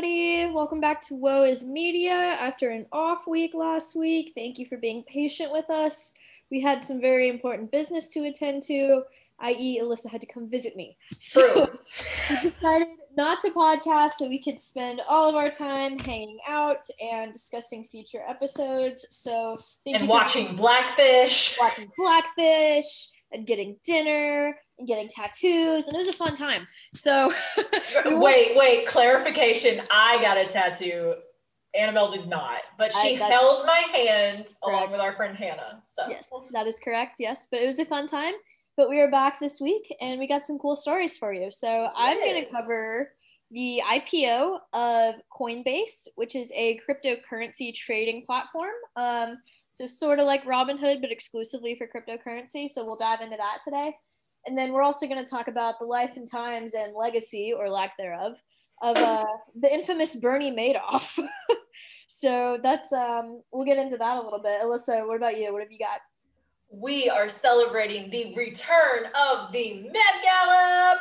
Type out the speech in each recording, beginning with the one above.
Maddie. Welcome back to Woe is Media after an off week last week. Thank you for being patient with us. We had some very important business to attend to, i.e., Alyssa had to come visit me. So we decided not to podcast so we could spend all of our time hanging out and discussing future episodes. So thank and watching Blackfish. Watching Blackfish and getting dinner and getting tattoos and it was a fun time so wait wait clarification i got a tattoo annabelle did not but she I, held my hand correct. along with our friend hannah so yes that is correct yes but it was a fun time but we are back this week and we got some cool stories for you so yes. i'm going to cover the ipo of coinbase which is a cryptocurrency trading platform um, so sort of like Robinhood, but exclusively for cryptocurrency. So we'll dive into that today. And then we're also going to talk about the life and times and legacy or lack thereof of uh, the infamous Bernie Madoff. so that's um, we'll get into that a little bit. Alyssa, what about you? What have you got? We are celebrating the return of the Met Gala.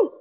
Woo!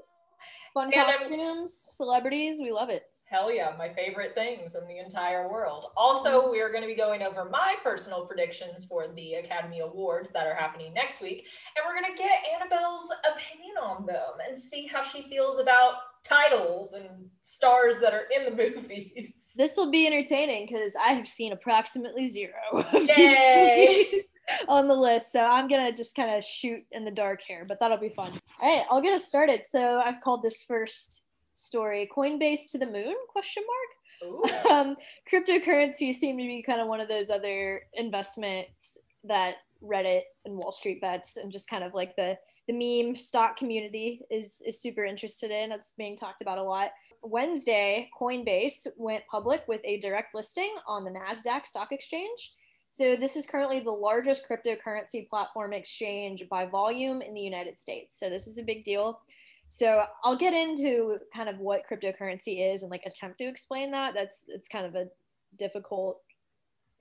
Fun costumes, celebrities, we love it. Hell yeah, my favorite things in the entire world. Also, mm-hmm. we are going to be going over my personal predictions for the Academy Awards that are happening next week. And we're going to get Annabelle's opinion on them and see how she feels about titles and stars that are in the movies. This will be entertaining because I have seen approximately zero. Yay! on the list. So I'm gonna just kind of shoot in the dark here, but that'll be fun. All right, I'll get us started. So I've called this first story coinbase to the moon question mark? Um, cryptocurrency seem to be kind of one of those other investments that reddit and wall street bets and just kind of like the the meme stock community is is super interested in. It's being talked about a lot. Wednesday coinbase went public with a direct listing on the nasdaq stock exchange. So this is currently the largest cryptocurrency platform exchange by volume in the united states. So this is a big deal so I'll get into kind of what cryptocurrency is and like attempt to explain that. That's it's kind of a difficult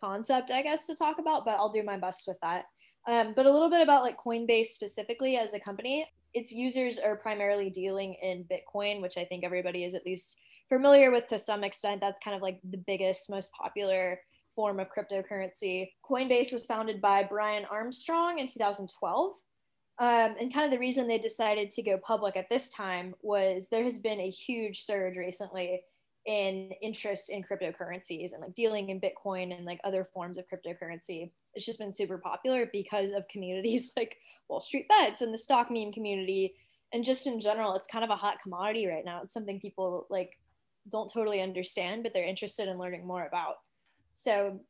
concept, I guess, to talk about, but I'll do my best with that. Um, but a little bit about like Coinbase specifically as a company. Its users are primarily dealing in Bitcoin, which I think everybody is at least familiar with to some extent. That's kind of like the biggest, most popular form of cryptocurrency. Coinbase was founded by Brian Armstrong in 2012. Um, and kind of the reason they decided to go public at this time was there has been a huge surge recently in interest in cryptocurrencies and like dealing in Bitcoin and like other forms of cryptocurrency. It's just been super popular because of communities like Wall Street Bets and the stock meme community. And just in general, it's kind of a hot commodity right now. It's something people like don't totally understand, but they're interested in learning more about. So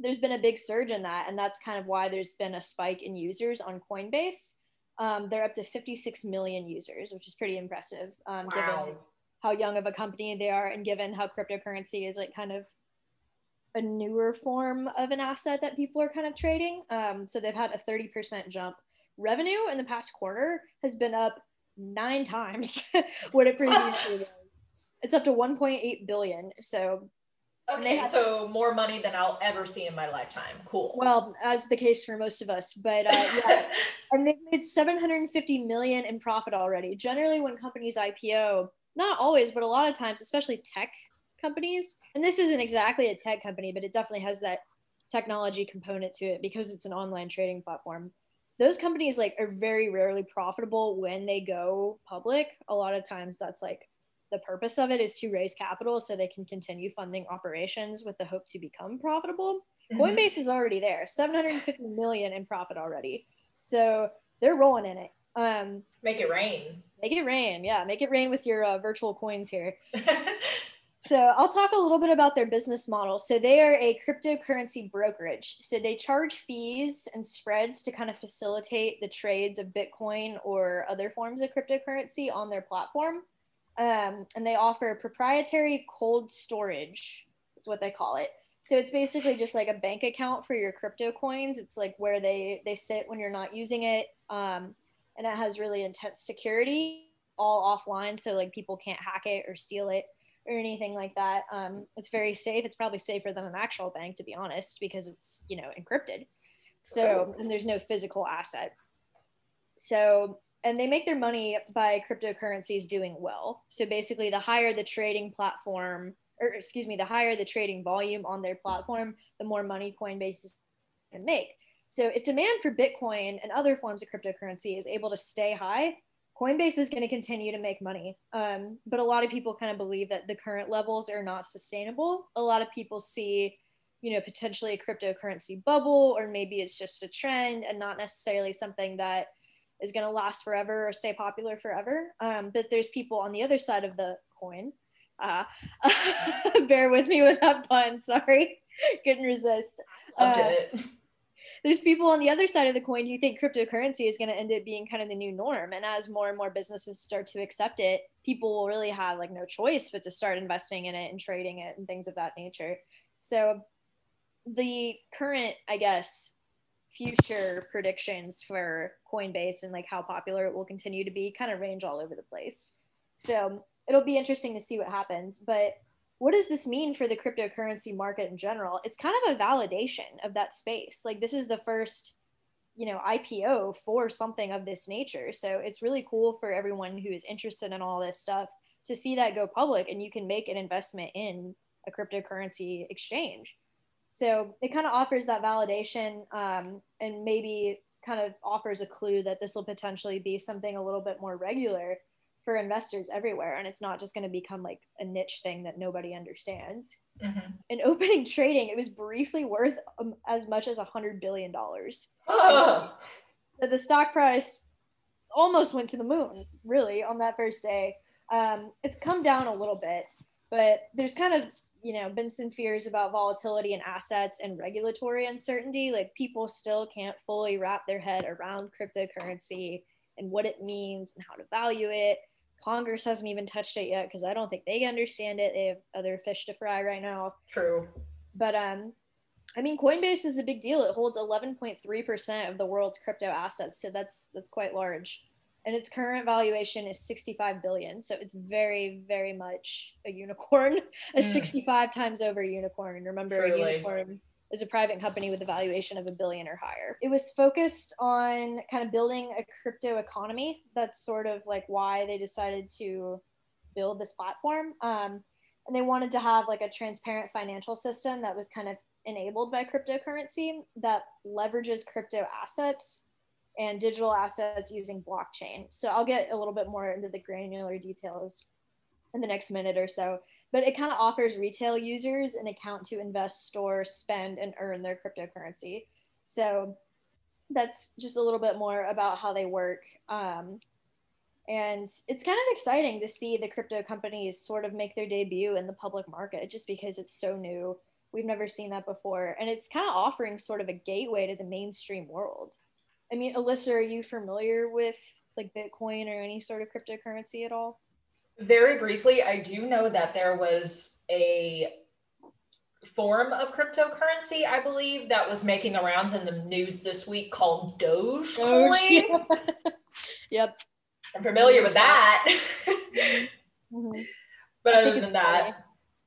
there's been a big surge in that, and that's kind of why there's been a spike in users on Coinbase. Um, they're up to 56 million users, which is pretty impressive, um, wow. given how young of a company they are, and given how cryptocurrency is like kind of a newer form of an asset that people are kind of trading. Um, so they've had a 30% jump. Revenue in the past quarter has been up nine times what it previously was. It's up to 1.8 billion. So Okay, so more money than I'll ever see in my lifetime. Cool. Well, as the case for most of us, but uh, yeah, and they've made 750 million in profit already. Generally, when companies IPO, not always, but a lot of times, especially tech companies, and this isn't exactly a tech company, but it definitely has that technology component to it because it's an online trading platform. Those companies like are very rarely profitable when they go public. A lot of times, that's like the purpose of it is to raise capital so they can continue funding operations with the hope to become profitable. Mm-hmm. Coinbase is already there, 750 million in profit already. So they're rolling in it. Um, make it rain. Make it rain. Yeah, make it rain with your uh, virtual coins here. so I'll talk a little bit about their business model. So they are a cryptocurrency brokerage. So they charge fees and spreads to kind of facilitate the trades of Bitcoin or other forms of cryptocurrency on their platform um, and they offer proprietary cold storage. is what they call it. So it's basically just like a bank account for your crypto coins. It's like where they they sit when you're not using it, um, and it has really intense security, all offline, so like people can't hack it or steal it or anything like that. Um, it's very safe. It's probably safer than an actual bank, to be honest, because it's you know encrypted. So and there's no physical asset. So and they make their money by cryptocurrencies doing well. So basically, the higher the trading platform, or excuse me, the higher the trading volume on their platform, the more money Coinbase is make. So if demand for Bitcoin and other forms of cryptocurrency is able to stay high, Coinbase is going to continue to make money. Um, but a lot of people kind of believe that the current levels are not sustainable. A lot of people see, you know, potentially a cryptocurrency bubble, or maybe it's just a trend and not necessarily something that is going to last forever or stay popular forever. Um, but there's people on the other side of the coin. Uh, bear with me with that pun. Sorry, couldn't resist. Uh, there's people on the other side of the coin Do you think cryptocurrency is going to end up being kind of the new norm. And as more and more businesses start to accept it, people will really have like no choice but to start investing in it and trading it and things of that nature. So the current, I guess, future predictions for Coinbase and like how popular it will continue to be kind of range all over the place. So it'll be interesting to see what happens. But what does this mean for the cryptocurrency market in general? It's kind of a validation of that space. Like this is the first, you know, IPO for something of this nature. So it's really cool for everyone who is interested in all this stuff to see that go public and you can make an investment in a cryptocurrency exchange. So it kind of offers that validation um, and maybe kind of offers a clue that this will potentially be something a little bit more regular for investors everywhere. And it's not just going to become like a niche thing that nobody understands. Mm-hmm. In opening trading, it was briefly worth um, as much as a $100 billion. Oh. So the stock price almost went to the moon, really, on that first day. Um, it's come down a little bit, but there's kind of you know been some fears about volatility in assets and regulatory uncertainty like people still can't fully wrap their head around cryptocurrency and what it means and how to value it. Congress hasn't even touched it yet because i don't think they understand it. They have other fish to fry right now. True. But um i mean coinbase is a big deal. It holds 11.3% of the world's crypto assets so that's that's quite large and its current valuation is 65 billion. So it's very very much a unicorn a mm. 65 times over unicorn. Remember Truly. a unicorn is a private company with a valuation of a billion or higher. It was focused on kind of building a crypto economy. That's sort of like why they decided to build this platform. Um, and they wanted to have like a transparent financial system that was kind of enabled by cryptocurrency that leverages crypto assets and digital assets using blockchain. So I'll get a little bit more into the granular details in the next minute or so. But it kind of offers retail users an account to invest, store, spend, and earn their cryptocurrency. So that's just a little bit more about how they work. Um, and it's kind of exciting to see the crypto companies sort of make their debut in the public market just because it's so new. We've never seen that before. And it's kind of offering sort of a gateway to the mainstream world. I mean, Alyssa, are you familiar with like Bitcoin or any sort of cryptocurrency at all? Very briefly, I do know that there was a form of cryptocurrency, I believe, that was making the rounds in the news this week called Dogecoin. Doge. yep. I'm familiar with that. mm-hmm. But other than that, funny.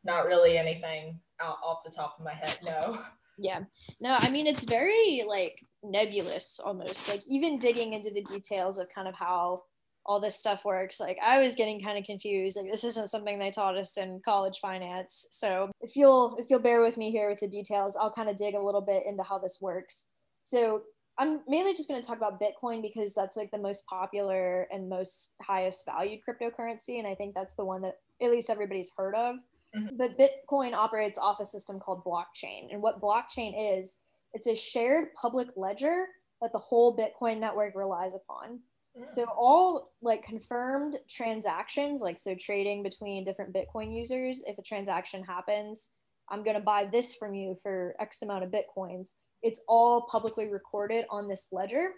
not really anything out off the top of my head. No. Yeah. No, I mean, it's very like nebulous almost. Like, even digging into the details of kind of how all this stuff works, like, I was getting kind of confused. Like, this isn't something they taught us in college finance. So, if you'll, if you'll bear with me here with the details, I'll kind of dig a little bit into how this works. So, I'm mainly just going to talk about Bitcoin because that's like the most popular and most highest valued cryptocurrency. And I think that's the one that at least everybody's heard of. Mm-hmm. But Bitcoin operates off a system called blockchain. And what blockchain is, it's a shared public ledger that the whole Bitcoin network relies upon. Mm-hmm. So all like confirmed transactions, like so trading between different Bitcoin users, if a transaction happens, I'm going to buy this from you for X amount of Bitcoins. It's all publicly recorded on this ledger,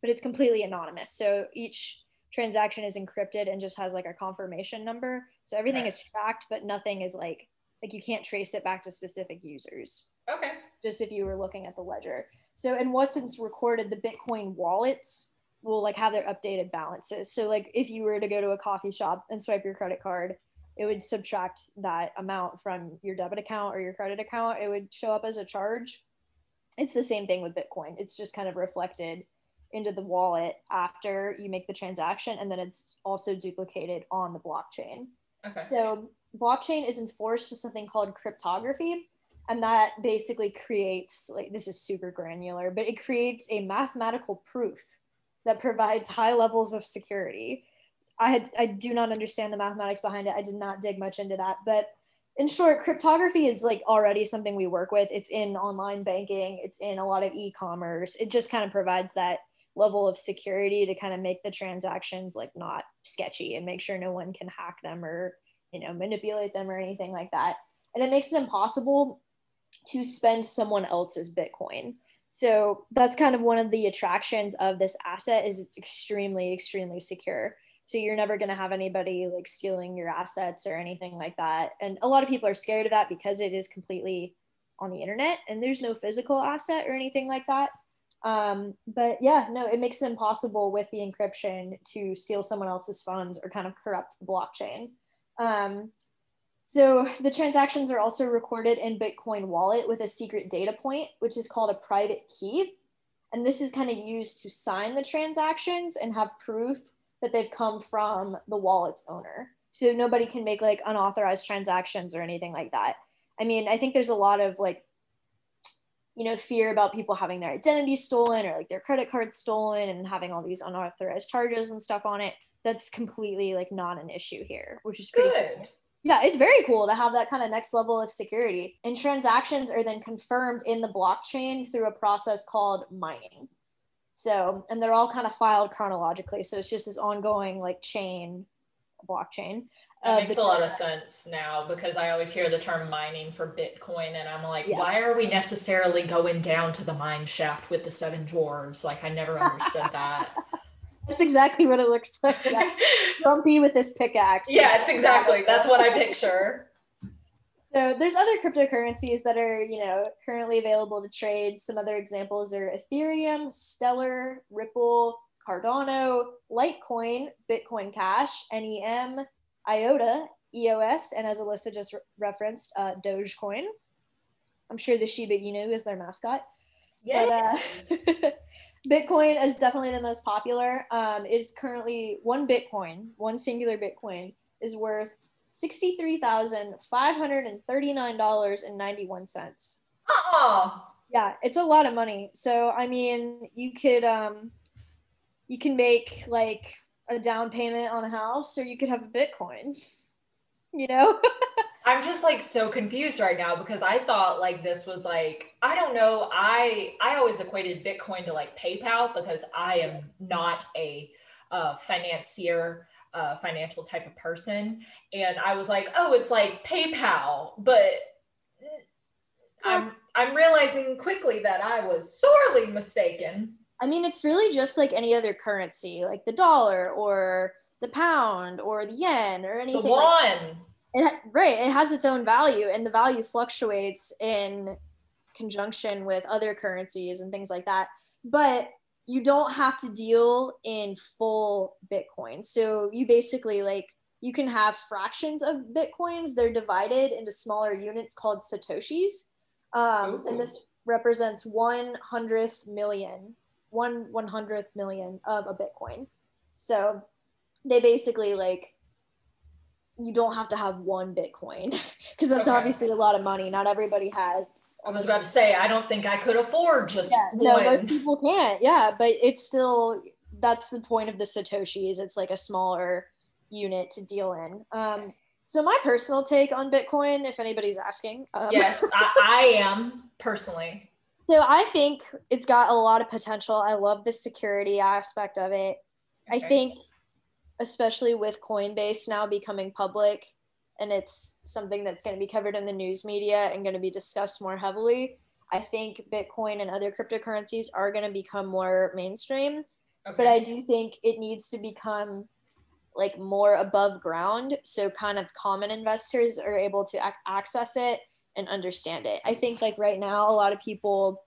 but it's completely anonymous. So each transaction is encrypted and just has like a confirmation number. So everything right. is tracked, but nothing is like like you can't trace it back to specific users. Okay. Just if you were looking at the ledger. So and once it's recorded, the Bitcoin wallets will like have their updated balances. So like if you were to go to a coffee shop and swipe your credit card, it would subtract that amount from your debit account or your credit account. It would show up as a charge. It's the same thing with Bitcoin. It's just kind of reflected into the wallet after you make the transaction, and then it's also duplicated on the blockchain. Okay. So blockchain is enforced with something called cryptography, and that basically creates like this is super granular, but it creates a mathematical proof that provides high levels of security. I had I do not understand the mathematics behind it. I did not dig much into that, but in short, cryptography is like already something we work with. It's in online banking, it's in a lot of e-commerce. It just kind of provides that level of security to kind of make the transactions like not sketchy and make sure no one can hack them or, you know, manipulate them or anything like that. And it makes it impossible to spend someone else's Bitcoin. So that's kind of one of the attractions of this asset is it's extremely, extremely secure. So you're never going to have anybody like stealing your assets or anything like that. And a lot of people are scared of that because it is completely on the internet and there's no physical asset or anything like that. Um, but yeah, no, it makes it impossible with the encryption to steal someone else's funds or kind of corrupt the blockchain. Um, so the transactions are also recorded in Bitcoin wallet with a secret data point, which is called a private key. And this is kind of used to sign the transactions and have proof that they've come from the wallet's owner. So nobody can make like unauthorized transactions or anything like that. I mean, I think there's a lot of like, you know, fear about people having their identity stolen or like their credit card stolen and having all these unauthorized charges and stuff on it. That's completely like not an issue here, which is good. Cool. Yeah, it's very cool to have that kind of next level of security. And transactions are then confirmed in the blockchain through a process called mining. So, and they're all kind of filed chronologically. So it's just this ongoing like chain, blockchain. That makes a lot of sense now because I always hear the term mining for Bitcoin, and I'm like, yeah. why are we necessarily going down to the mine shaft with the seven dwarves? Like, I never understood that. That's exactly what it looks like. Yeah. Grumpy with this pickaxe. Yes, exactly. That's what I picture. So there's other cryptocurrencies that are, you know, currently available to trade. Some other examples are Ethereum, Stellar, Ripple, Cardano, Litecoin, Bitcoin Cash, NEM, IOTA, EOS, and as Alyssa just re- referenced, uh, Dogecoin. I'm sure the Shiba Inu is their mascot. But, uh, Bitcoin is definitely the most popular. Um, it is currently one Bitcoin, one singular Bitcoin, is worth $63,539.91. Oh. Yeah, it's a lot of money. So, I mean, you could um you can make like a down payment on a house or you could have a Bitcoin. You know? I'm just like so confused right now because I thought like this was like I don't know I I always equated Bitcoin to like PayPal because I am not a uh, financier uh, financial type of person. And I was like, oh, it's like PayPal, but I'm I'm realizing quickly that I was sorely mistaken. I mean, it's really just like any other currency, like the dollar or the pound or the yen or anything. The one. Like it, right. It has its own value, and the value fluctuates in conjunction with other currencies and things like that. But you don't have to deal in full Bitcoin. So you basically like you can have fractions of Bitcoins. They're divided into smaller units called Satoshis. Um, and this represents one hundredth million, one one hundredth million of a Bitcoin. So they basically like you don't have to have one Bitcoin because that's okay. obviously a lot of money. Not everybody has. I was about to say, I don't think I could afford just yeah, one. No, most people can't. Yeah, but it's still that's the point of the Satoshis. It's like a smaller unit to deal in. Um, so my personal take on Bitcoin, if anybody's asking. Um, yes, I, I am personally. So I think it's got a lot of potential. I love the security aspect of it. Okay. I think especially with Coinbase now becoming public and it's something that's going to be covered in the news media and going to be discussed more heavily. I think Bitcoin and other cryptocurrencies are going to become more mainstream, okay. but I do think it needs to become like more above ground so kind of common investors are able to ac- access it and understand it. I think like right now a lot of people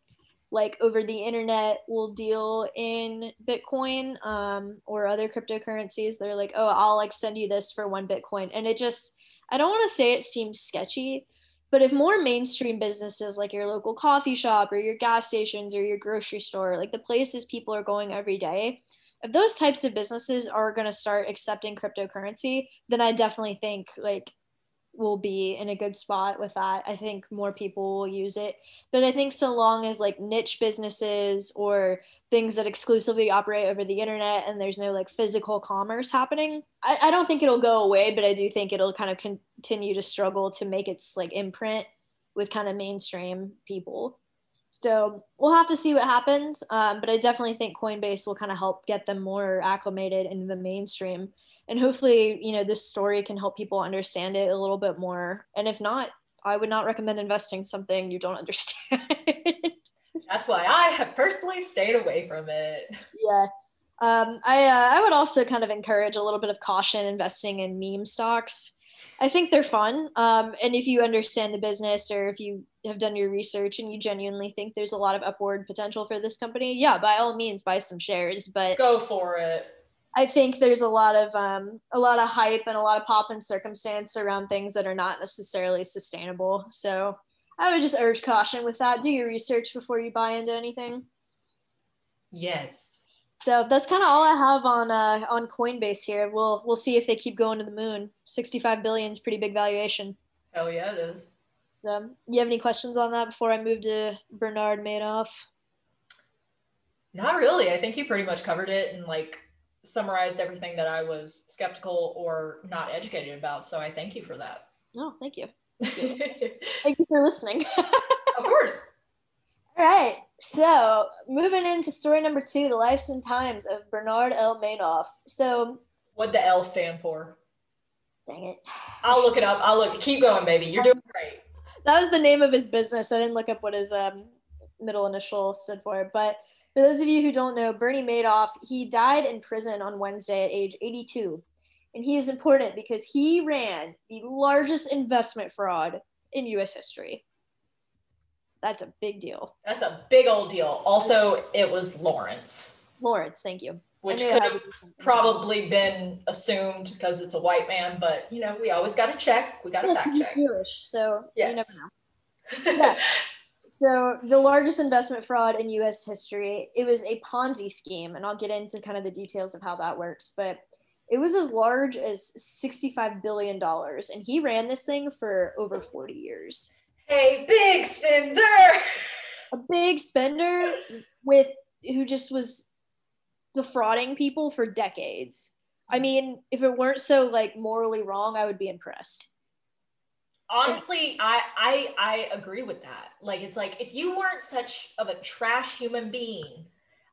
like over the internet will deal in Bitcoin um, or other cryptocurrencies. They're like, oh, I'll like send you this for one Bitcoin. And it just, I don't want to say it seems sketchy, But if more mainstream businesses like your local coffee shop or your gas stations or your grocery store, like the places people are going every day, if those types of businesses are going to start accepting cryptocurrency, then I definitely think like we'll be in a good spot with that. I think more people will use it. But I think so long as like niche businesses or things that exclusively operate over the internet and there's no like physical commerce happening, I, I don't think it'll go away, but I do think it'll kind of continue to struggle to make its like imprint with kind of mainstream people. So we'll have to see what happens. Um, but I definitely think Coinbase will kind of help get them more acclimated into the mainstream. And hopefully, you know, this story can help people understand it a little bit more. And if not, I would not recommend investing something you don't understand. That's why I have personally stayed away from it. Yeah. Um, I, uh, I would also kind of encourage a little bit of caution investing in meme stocks. I think they're fun. Um, and if you understand the business or if you have done your research and you genuinely think there's a lot of upward potential for this company, yeah, by all means, buy some shares. But go for it. I think there's a lot of um, a lot of hype and a lot of pop and circumstance around things that are not necessarily sustainable. So I would just urge caution with that. Do your research before you buy into anything. Yes. So that's kind of all I have on uh, on Coinbase here. We'll we'll see if they keep going to the moon. Sixty five billion is pretty big valuation. Hell yeah, it is. Um, you have any questions on that before I move to Bernard Madoff? Not really. I think you pretty much covered it and like summarized everything that I was skeptical or not educated about. So I thank you for that. Oh, thank you. Thank you, thank you for listening. of course. All right. So moving into story number two, the lives and times of Bernard L. Madoff. So what the L stand for? Dang it. I'll look it up. I'll look. Keep going, baby. You're doing great. That was the name of his business. I didn't look up what his um, middle initial stood for. But for those of you who don't know, Bernie Madoff, he died in prison on Wednesday at age 82. And he is important because he ran the largest investment fraud in US history. That's a big deal. That's a big old deal. Also, it was Lawrence. Lawrence, thank you. Which could have probably been assumed because it's a white man, but you know, we always got to check. We got to yes, fact check. Jewish, so yes. you never know. yeah. So the largest investment fraud in U.S. history. It was a Ponzi scheme, and I'll get into kind of the details of how that works. But it was as large as sixty-five billion dollars, and he ran this thing for over forty years a big spender. A big spender with who just was defrauding people for decades. I mean, if it weren't so like morally wrong, I would be impressed. Honestly, I I I agree with that. Like it's like if you weren't such of a trash human being,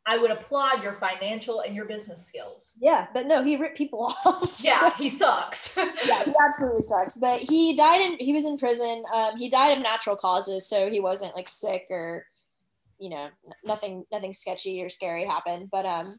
I would applaud your financial and your business skills. Yeah, but no, he ripped people off. Yeah, so. he sucks. yeah, he absolutely sucks. But he died in he was in prison. Um, he died of natural causes, so he wasn't like sick or you know, nothing nothing sketchy or scary happened. But um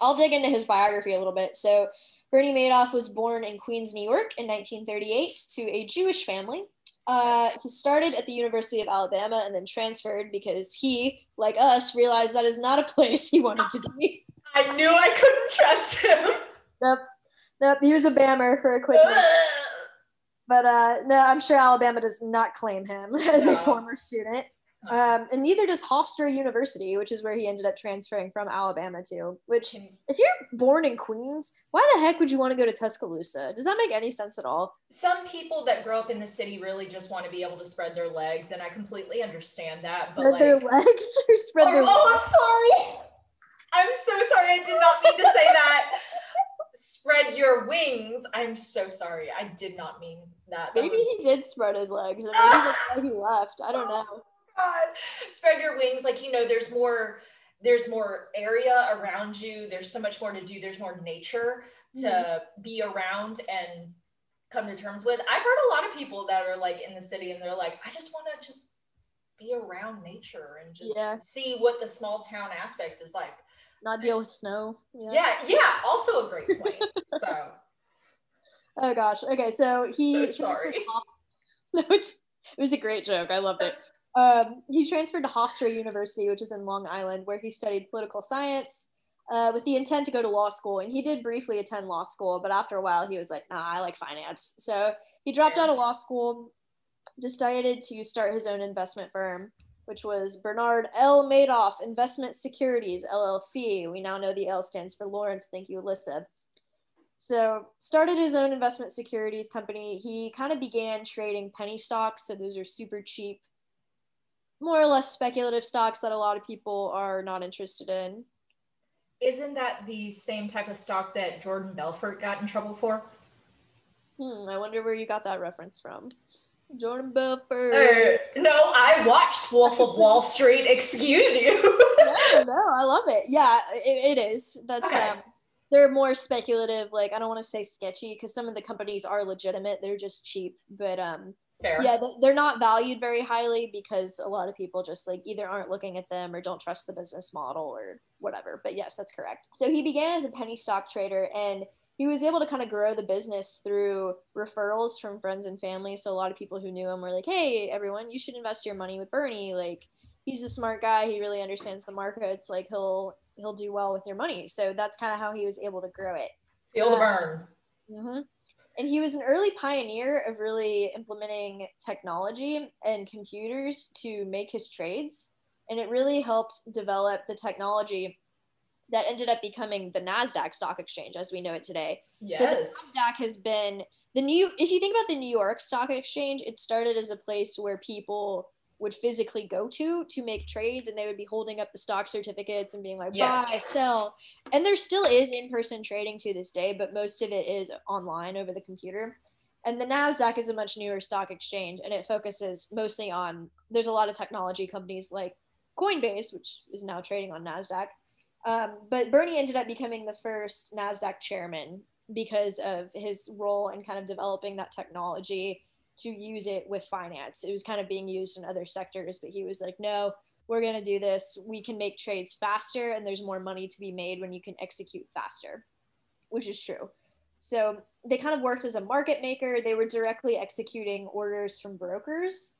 I'll dig into his biography a little bit. So Bernie Madoff was born in Queens, New York in 1938 to a Jewish family. Uh, he started at the University of Alabama and then transferred because he, like us, realized that is not a place he wanted to be. I knew I couldn't trust him. Nope. Nope. He was a Bammer for a quick minute. but uh, no, I'm sure Alabama does not claim him as no. a former student. Um, and neither does Hofstra University, which is where he ended up transferring from Alabama to. Which, hmm. if you're born in Queens, why the heck would you want to go to Tuscaloosa? Does that make any sense at all? Some people that grow up in the city really just want to be able to spread their legs, and I completely understand that. But spread like, their legs or spread oh, their? Oh, I'm sorry. I'm so sorry. I did not mean to say that. spread your wings. I'm so sorry. I did not mean that. that maybe was... he did spread his legs, or maybe he left. I don't know. God. Spread your wings. Like, you know, there's more, there's more area around you. There's so much more to do. There's more nature to mm-hmm. be around and come to terms with. I've heard a lot of people that are like in the city and they're like, I just want to just be around nature and just yeah. see what the small town aspect is like. Not deal with snow. Yeah, yeah, yeah also a great point. so Oh gosh. Okay, so he so sorry. no, it's it was a great joke. I loved it. Um, he transferred to Hofstra University, which is in Long Island, where he studied political science uh, with the intent to go to law school. And he did briefly attend law school, but after a while, he was like, nah, I like finance. So he dropped out of law school. decided to start his own investment firm, which was Bernard L. Madoff Investment Securities LLC. We now know the L stands for Lawrence. Thank you, Alyssa. So, started his own investment securities company. He kind of began trading penny stocks. So, those are super cheap, more or less speculative stocks that a lot of people are not interested in. Isn't that the same type of stock that Jordan Belfort got in trouble for? Hmm, I wonder where you got that reference from. Jordan Belfort. Uh, no, I watched Wolf of Wall Street. Excuse you. no, no, I love it. Yeah, it, it is. That's okay. um, they're more speculative. Like I don't want to say sketchy because some of the companies are legitimate. They're just cheap, but um, Fair. yeah, they're not valued very highly because a lot of people just like either aren't looking at them or don't trust the business model or whatever. But yes, that's correct. So he began as a penny stock trader and he was able to kind of grow the business through referrals from friends and family. So a lot of people who knew him were like, "Hey, everyone, you should invest your money with Bernie. Like, he's a smart guy. He really understands the markets. Like, he'll he'll do well with your money." So that's kind of how he was able to grow it. Feel the um, burn. Mm-hmm. And he was an early pioneer of really implementing technology and computers to make his trades. And it really helped develop the technology that ended up becoming the Nasdaq Stock Exchange as we know it today. Yes. So the Nasdaq has been the new. If you think about the New York Stock Exchange, it started as a place where people would physically go to to make trades, and they would be holding up the stock certificates and being like yes. buy, sell. And there still is in-person trading to this day, but most of it is online over the computer. And the Nasdaq is a much newer stock exchange, and it focuses mostly on. There's a lot of technology companies like Coinbase, which is now trading on Nasdaq um, but Bernie ended up becoming the first NASDAQ chairman because of his role in kind of developing that technology to use it with finance. It was kind of being used in other sectors, but he was like, no, we're going to do this. We can make trades faster, and there's more money to be made when you can execute faster, which is true. So they kind of worked as a market maker. They were directly executing orders from brokers.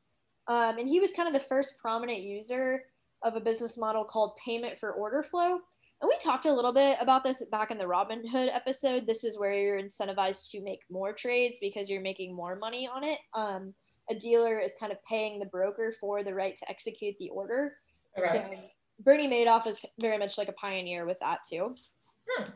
Um, and he was kind of the first prominent user of a business model called payment for order flow. And we talked a little bit about this back in the Robinhood episode. This is where you're incentivized to make more trades because you're making more money on it. Um, a dealer is kind of paying the broker for the right to execute the order. So Bernie Madoff is very much like a pioneer with that too. Hmm.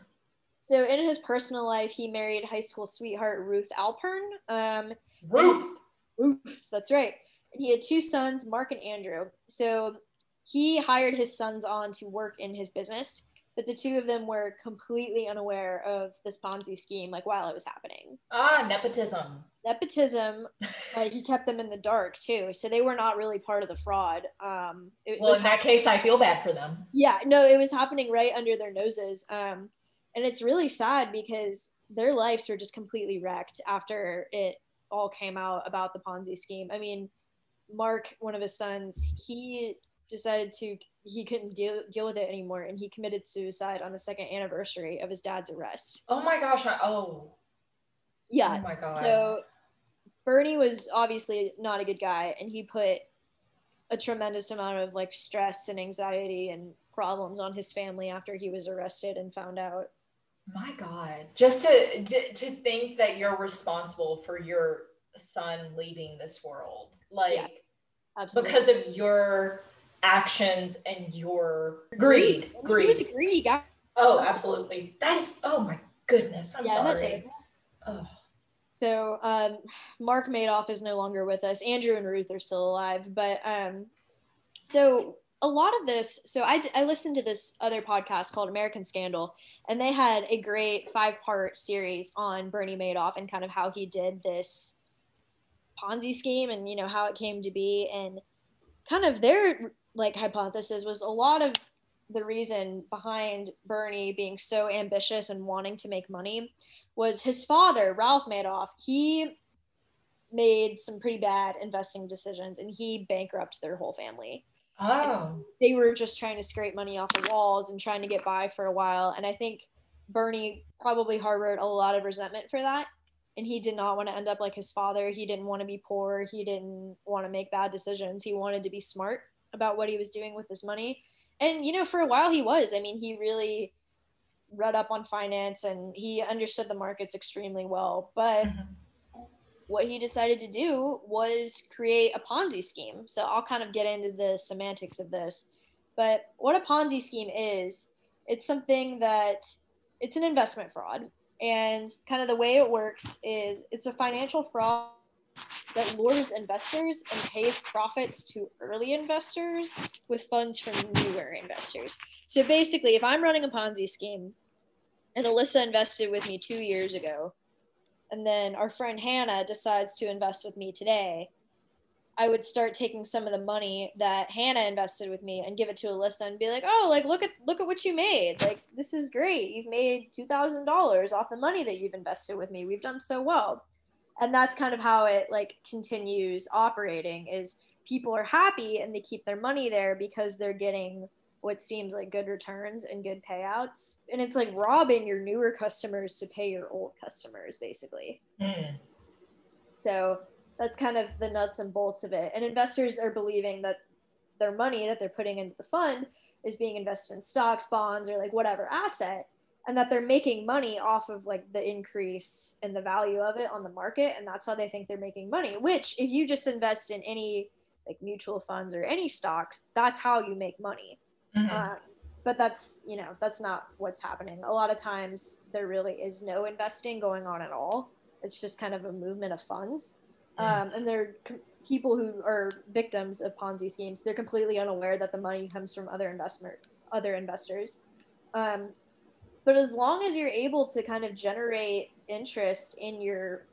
So in his personal life, he married high school sweetheart Ruth Alpern. Um, Ruth. Ruth, that's right. And he had two sons, Mark and Andrew. So he hired his sons on to work in his business but the two of them were completely unaware of this Ponzi scheme, like while it was happening. Ah, nepotism. Nepotism. uh, he kept them in the dark too, so they were not really part of the fraud. Um, well, in that case, I feel bad for them. Yeah, no, it was happening right under their noses, um, and it's really sad because their lives were just completely wrecked after it all came out about the Ponzi scheme. I mean, Mark, one of his sons, he decided to he couldn't deal deal with it anymore and he committed suicide on the second anniversary of his dad's arrest. Oh my gosh, I, oh. Yeah. Oh my god. So Bernie was obviously not a good guy and he put a tremendous amount of like stress and anxiety and problems on his family after he was arrested and found out. My god. Just to to, to think that you're responsible for your son leaving this world. Like yeah, absolutely. because of your actions and your greed. Greed. He was a greedy guy. Oh, absolutely. That is. Oh my goodness. I'm yeah, sorry. Oh. So um, Mark Madoff is no longer with us. Andrew and Ruth are still alive, but um, so a lot of this. So I I listened to this other podcast called American Scandal, and they had a great five part series on Bernie Madoff and kind of how he did this Ponzi scheme and you know how it came to be and kind of their like hypothesis was a lot of the reason behind Bernie being so ambitious and wanting to make money was his father, Ralph Madoff. He made some pretty bad investing decisions and he bankrupted their whole family. Oh. And they were just trying to scrape money off the walls and trying to get by for a while. And I think Bernie probably harbored a lot of resentment for that. And he did not want to end up like his father. He didn't want to be poor. He didn't want to make bad decisions. He wanted to be smart about what he was doing with his money. And, you know, for a while he was. I mean, he really read up on finance and he understood the markets extremely well. But mm-hmm. what he decided to do was create a Ponzi scheme. So I'll kind of get into the semantics of this. But what a Ponzi scheme is, it's something that it's an investment fraud. And kind of the way it works is it's a financial fraud that lures investors and pays profits to early investors with funds from newer investors. So basically, if I'm running a Ponzi scheme and Alyssa invested with me two years ago, and then our friend Hannah decides to invest with me today, I would start taking some of the money that Hannah invested with me and give it to Alyssa and be like, "Oh, like look at look at what you made. Like this is great. You've made $2,000 off the money that you've invested with me. We've done so well." And that's kind of how it like continues operating is people are happy and they keep their money there because they're getting what seems like good returns and good payouts. And it's like robbing your newer customers to pay your old customers, basically. Mm. So that's kind of the nuts and bolts of it. And investors are believing that their money that they're putting into the fund is being invested in stocks, bonds, or like whatever asset, and that they're making money off of like the increase in the value of it on the market. And that's how they think they're making money, which if you just invest in any like mutual funds or any stocks, that's how you make money Mm-hmm. Um, but that's you know that's not what's happening. A lot of times there really is no investing going on at all. It's just kind of a movement of funds, um, and they're people who are victims of Ponzi schemes. They're completely unaware that the money comes from other investment other investors. Um, but as long as you're able to kind of generate interest in your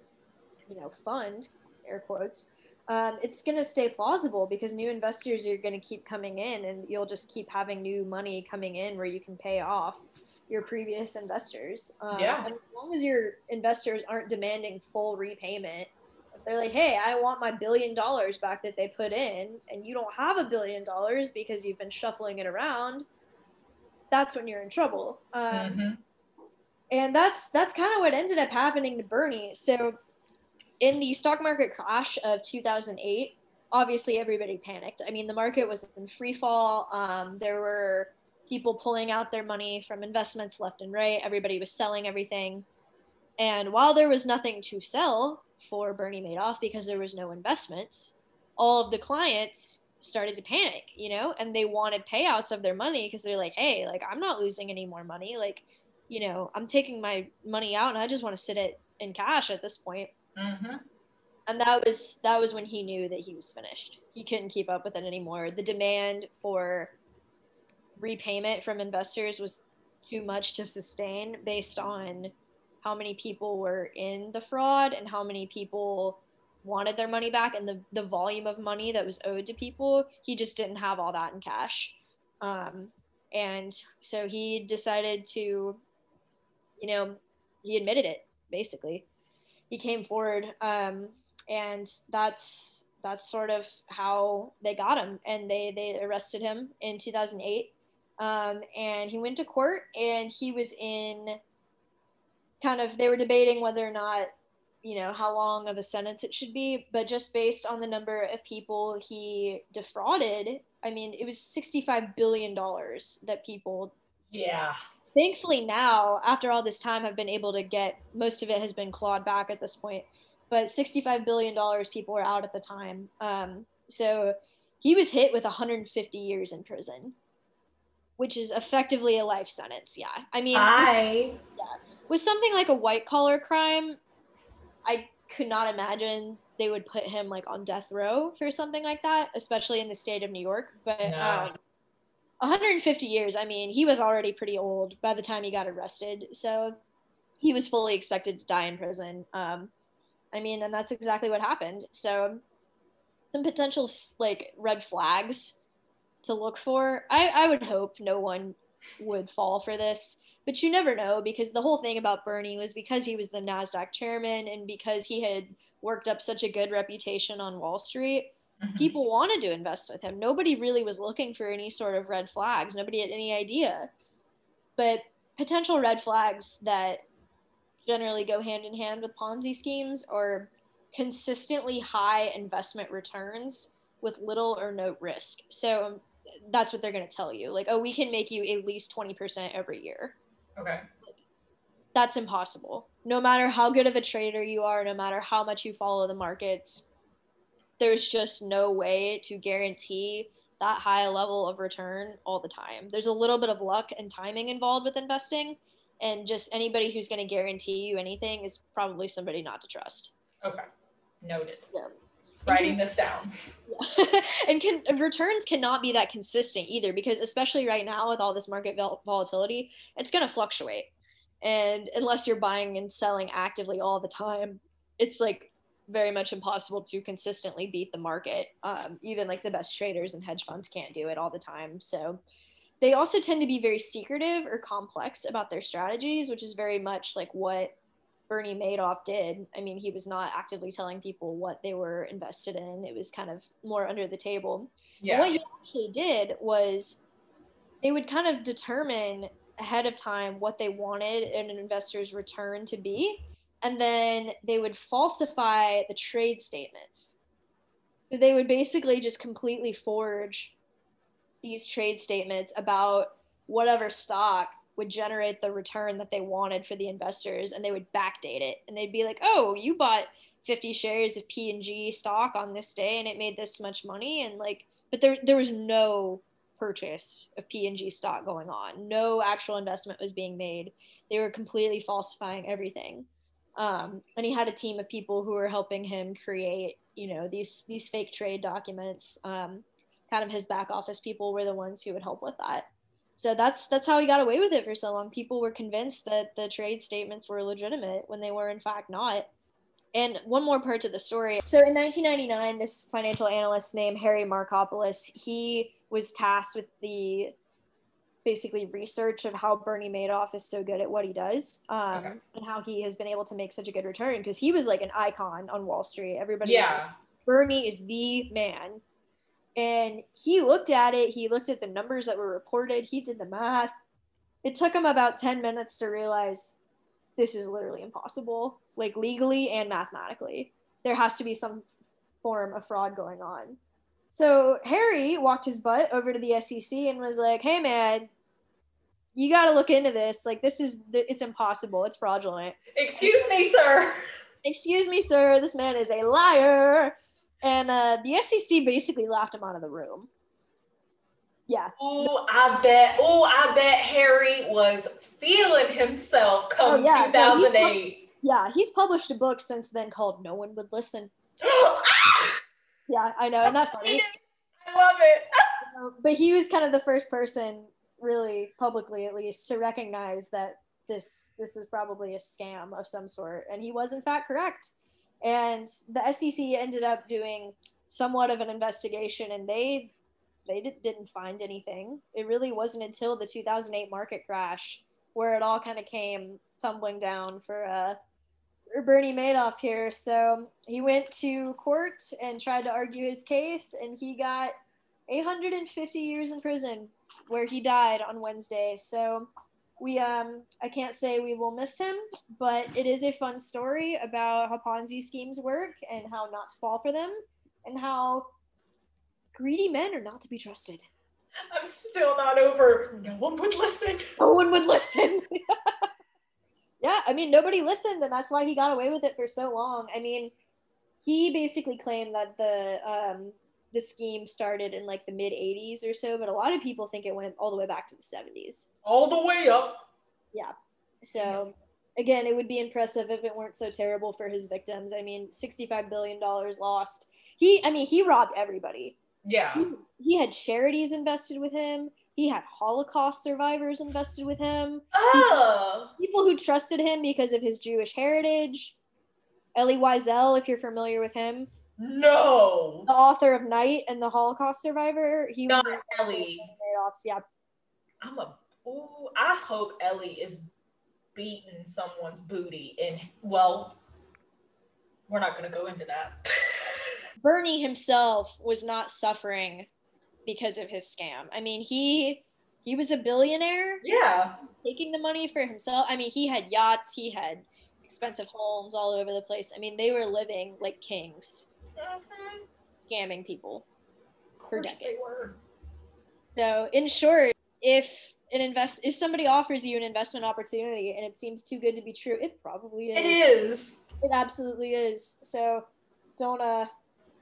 you know fund air quotes um, it's going to stay plausible because new investors are going to keep coming in and you'll just keep having new money coming in where you can pay off your previous investors. Um, yeah. And as long as your investors aren't demanding full repayment, they're like, hey, I want my billion dollars back that they put in, and you don't have a billion dollars because you've been shuffling it around, that's when you're in trouble. Um, mm-hmm. And that's that's kind of what ended up happening to Bernie. So in the stock market crash of 2008, obviously everybody panicked. I mean, the market was in free fall. Um, there were people pulling out their money from investments left and right. Everybody was selling everything. And while there was nothing to sell for Bernie Madoff because there was no investments, all of the clients started to panic, you know, and they wanted payouts of their money because they're like, hey, like I'm not losing any more money. Like, you know, I'm taking my money out and I just want to sit it in cash at this point. Mm-hmm. And that was that was when he knew that he was finished. He couldn't keep up with it anymore. The demand for repayment from investors was too much to sustain based on how many people were in the fraud and how many people wanted their money back and the, the volume of money that was owed to people he just didn't have all that in cash. Um, and so he decided to you know he admitted it basically. He came forward, um, and that's that's sort of how they got him, and they they arrested him in 2008, um, and he went to court, and he was in kind of they were debating whether or not you know how long of a sentence it should be but just based on the number of people he defrauded i mean it was 65 billion dollars that people yeah. Thankfully now after all this time i've been able to get most of it has been clawed back at this point but 65 billion dollars people were out at the time. Um, so he was hit with 150 years in prison which is effectively a life sentence yeah. I mean i yeah with something like a white collar crime i could not imagine they would put him like on death row for something like that especially in the state of new york but um, 150 years. I mean, he was already pretty old by the time he got arrested, so he was fully expected to die in prison. Um, I mean, and that's exactly what happened. So, some potential like red flags to look for. I, I would hope no one would fall for this, but you never know because the whole thing about Bernie was because he was the NASDAQ chairman and because he had worked up such a good reputation on Wall Street Mm-hmm. People wanted to invest with him. Nobody really was looking for any sort of red flags. Nobody had any idea. But potential red flags that generally go hand in hand with Ponzi schemes are consistently high investment returns with little or no risk. So um, that's what they're going to tell you. Like, oh, we can make you at least 20% every year. Okay. that's impossible. No matter how good of a trader you are, no matter how much you follow the markets, there's just no way to guarantee that high level of return all the time. There's a little bit of luck and timing involved with investing, and just anybody who's going to guarantee you anything is probably somebody not to trust. Okay, noted. Yeah. Writing this down. And can returns cannot be that consistent either because especially right now with all this market volatility, it's going to fluctuate. And unless you're buying and selling actively all the time, it's like very much impossible to consistently beat the market. Um, even like the best traders and hedge funds can't do it all the time. So they also tend to be very secretive or complex about their strategies, which is very much like what Bernie Madoff did. I mean, he was not actively telling people what they were invested in, it was kind of more under the table. Yeah. What he actually did was they would kind of determine ahead of time what they wanted an investor's return to be and then they would falsify the trade statements. So they would basically just completely forge these trade statements about whatever stock would generate the return that they wanted for the investors and they would backdate it. And they'd be like oh you bought 50 shares of p&g stock on this day and it made this much money. And like but there, there was no purchase of p&g stock going on. No actual investment was being made. They were completely falsifying everything. Um, and he had a team of people who were helping him create you know these these fake trade documents. Um, kind of his back office people were the ones who would help with that so that's that's how he got away with it for so long people were convinced that the trade statements were legitimate when they were in fact not and one more part to the story so in 1999 this financial analyst named harry markopolos he was tasked with the basically research of how Bernie Madoff is so good at what he does um, okay. and how he has been able to make such a good return because he was like an icon on Wall Street. Everybody, yeah, like, Bernie is the man. And he looked at it, he looked at the numbers that were reported, he did the math. It took him about 10 minutes to realize this is literally impossible, like legally and mathematically. There has to be some form of fraud going on. So Harry walked his butt over to the SEC and was like, "Hey man, you got to look into this. Like this is it's impossible. It's fraudulent. Excuse me, sir. Excuse me, sir. This man is a liar. And uh, the SEC basically laughed him out of the room. Yeah. Oh, I bet. Oh, I bet Harry was feeling himself come oh, yeah. 2008. No, he's yeah, he's published a book since then called "No One Would Listen." yeah, I know, isn't that funny? I love it. but he was kind of the first person really publicly at least to recognize that this this was probably a scam of some sort and he was in fact correct and the SEC ended up doing somewhat of an investigation and they they did, didn't find anything it really wasn't until the 2008 market crash where it all kind of came tumbling down for uh for Bernie Madoff here so he went to court and tried to argue his case and he got 850 years in prison where he died on Wednesday. So we um I can't say we will miss him, but it is a fun story about how Ponzi schemes work and how not to fall for them and how greedy men are not to be trusted. I'm still not over. No one would listen. No one would listen. yeah, I mean nobody listened and that's why he got away with it for so long. I mean, he basically claimed that the um the scheme started in like the mid 80s or so, but a lot of people think it went all the way back to the 70s. All the way up. Yeah. So again, it would be impressive if it weren't so terrible for his victims. I mean, 65 billion dollars lost. He I mean, he robbed everybody. Yeah. He, he, had charities invested with him. He had Holocaust survivors invested with him. Oh. Ah. People, people who trusted him because of his Jewish heritage. Elie Wiesel, if you're familiar with him. No. The author of Night and the Holocaust survivor. He Not was Elie. Yeah. I'm a. Ooh, I hope Elie is beating someone's booty. And well, we're not going to go into that. Bernie himself was not suffering because of his scam. I mean, he he was a billionaire. Yeah. Taking the money for himself. I mean, he had yachts, he had expensive homes all over the place. I mean, they were living like kings mm-hmm. scamming people for decades. They were. So, in short, if an invest if somebody offers you an investment opportunity and it seems too good to be true, it probably is. It is. It absolutely is. So don't uh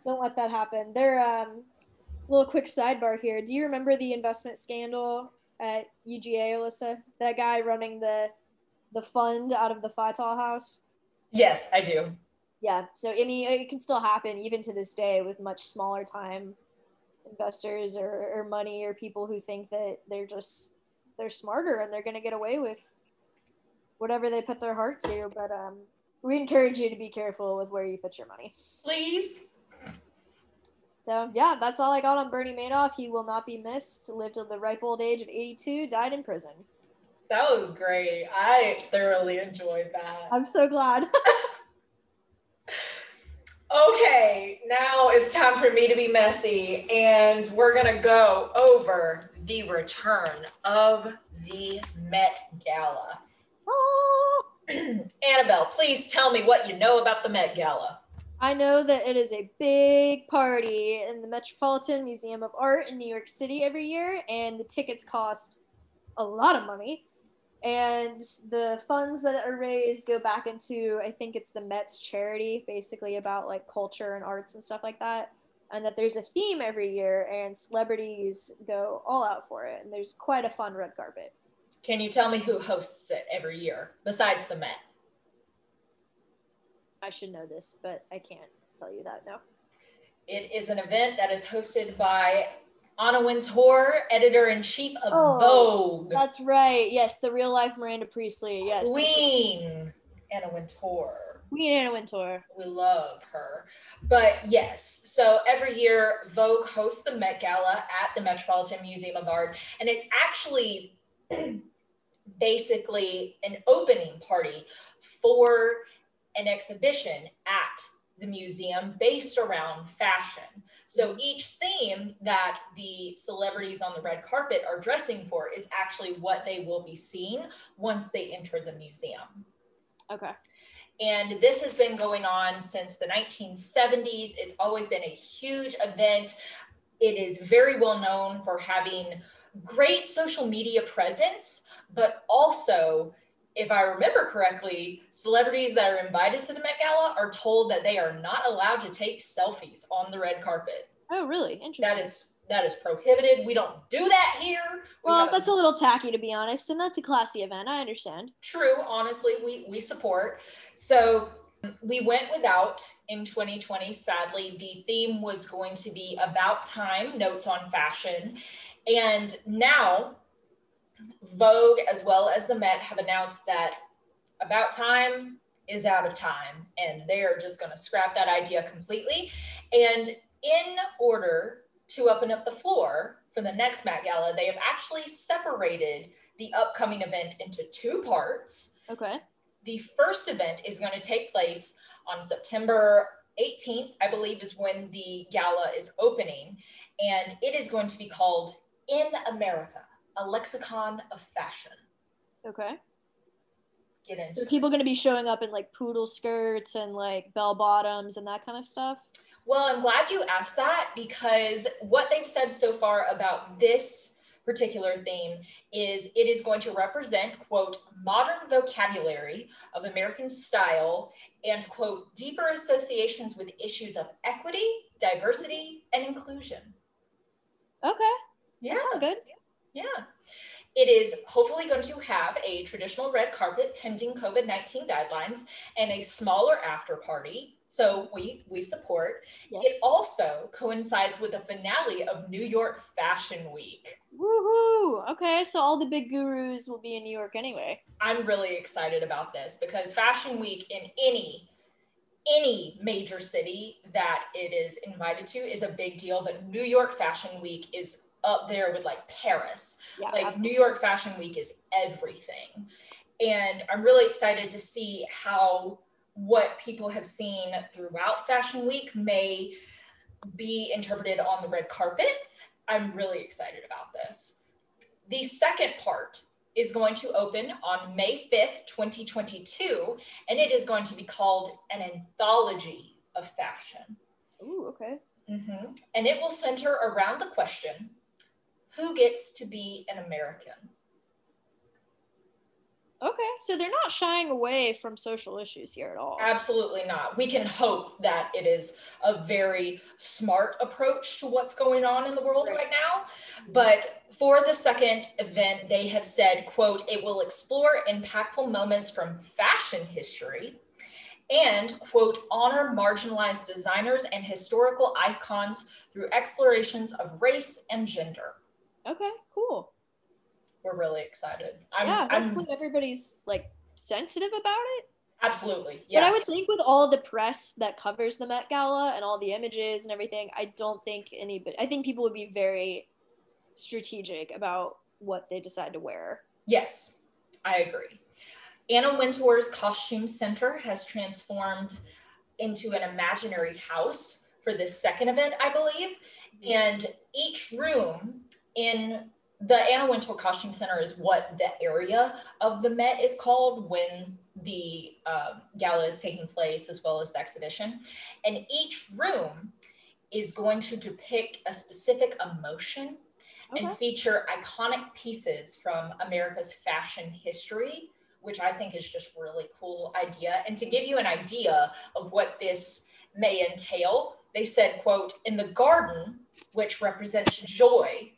don't let that happen. There um little quick sidebar here. Do you remember the investment scandal at UGA, Alyssa? That guy running the the fund out of the Fatal house? Yes, I do. Yeah. So I mean it can still happen even to this day with much smaller time investors or, or money or people who think that they're just they're smarter and they're gonna get away with whatever they put their heart to. But um we encourage you to be careful with where you put your money. Please. So yeah, that's all I got on Bernie Madoff. He will not be missed. Lived to the ripe old age of 82. Died in prison. That was great. I thoroughly enjoyed that. I'm so glad. okay, now it's time for me to be messy, and we're gonna go over the return of the Met Gala. Annabelle, please tell me what you know about the Met Gala. I know that it is a big party in the Metropolitan Museum of Art in New York City every year, and the tickets cost a lot of money. And the funds that are raised go back into, I think it's the Met's charity, basically about like culture and arts and stuff like that. And that there's a theme every year, and celebrities go all out for it. And there's quite a fun red carpet. Can you tell me who hosts it every year besides the Met? I should know this, but I can't tell you that now. It is an event that is hosted by Anna Wintour, editor in chief of oh, Vogue. That's right. Yes, the real life Miranda Priestly. Yes. Queen Anna Wintour. Queen Anna Wintour. We love her. But yes, so every year Vogue hosts the Met Gala at the Metropolitan Museum of Art, and it's actually basically an opening party for an exhibition at the museum based around fashion. So each theme that the celebrities on the red carpet are dressing for is actually what they will be seeing once they enter the museum. Okay. And this has been going on since the 1970s. It's always been a huge event. It is very well known for having great social media presence, but also if I remember correctly, celebrities that are invited to the Met Gala are told that they are not allowed to take selfies on the red carpet. Oh, really? Interesting. That is that is prohibited. We don't do that here. We well, that's a little tacky to be honest, and that's a classy event. I understand. True. Honestly, we we support. So we went without in 2020. Sadly, the theme was going to be about time, notes on fashion, and now Vogue, as well as the Met, have announced that About Time is out of time and they are just going to scrap that idea completely. And in order to open up the floor for the next Met Gala, they have actually separated the upcoming event into two parts. Okay. The first event is going to take place on September 18th, I believe, is when the gala is opening. And it is going to be called In America a lexicon of fashion. Okay. Get into. Are people going to be showing up in like poodle skirts and like bell bottoms and that kind of stuff? Well, I'm glad you asked that because what they've said so far about this particular theme is it is going to represent, quote, modern vocabulary of American style and, quote, deeper associations with issues of equity, diversity, and inclusion. Okay. Yeah. That's good. Yeah. It is hopefully going to have a traditional red carpet pending COVID 19 guidelines and a smaller after party. So we, we support. Yes. It also coincides with the finale of New York Fashion Week. Woohoo! Okay, so all the big gurus will be in New York anyway. I'm really excited about this because Fashion Week in any any major city that it is invited to is a big deal, but New York Fashion Week is up there with like Paris. Yeah, like absolutely. New York Fashion Week is everything. And I'm really excited to see how what people have seen throughout Fashion Week may be interpreted on the red carpet. I'm really excited about this. The second part is going to open on May 5th, 2022, and it is going to be called an anthology of fashion. Ooh, okay. Mm-hmm. And it will center around the question who gets to be an American? Okay, so they're not shying away from social issues here at all. Absolutely not. We can hope that it is a very smart approach to what's going on in the world right, right now. But for the second event, they have said, quote, it will explore impactful moments from fashion history and quote honor marginalized designers and historical icons through explorations of race and gender okay cool we're really excited I'm, yeah hopefully I'm, everybody's like sensitive about it absolutely yes. but i would think with all the press that covers the met gala and all the images and everything i don't think anybody i think people would be very strategic about what they decide to wear yes i agree Anna Wintour's Costume Center has transformed into an imaginary house for this second event, I believe. Mm-hmm. And each room in the Anna Wintour Costume Center is what the area of the Met is called when the uh, gala is taking place, as well as the exhibition. And each room is going to depict a specific emotion okay. and feature iconic pieces from America's fashion history which I think is just really cool idea. And to give you an idea of what this may entail, they said, quote, in the garden, which represents joy,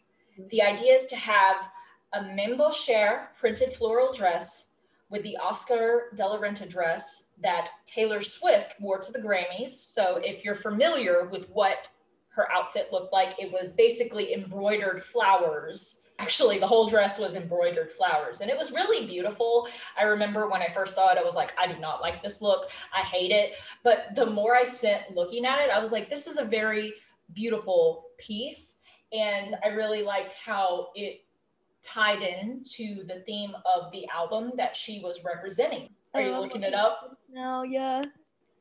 the idea is to have a Mainbocher printed floral dress with the Oscar de la Renta dress that Taylor Swift wore to the Grammys. So if you're familiar with what her outfit looked like, it was basically embroidered flowers. Actually the whole dress was embroidered flowers and it was really beautiful. I remember when i first saw it i was like i do not like this look. I hate it. But the more i spent looking at it i was like this is a very beautiful piece and i really liked how it tied in to the theme of the album that she was representing are you oh, looking it up no yeah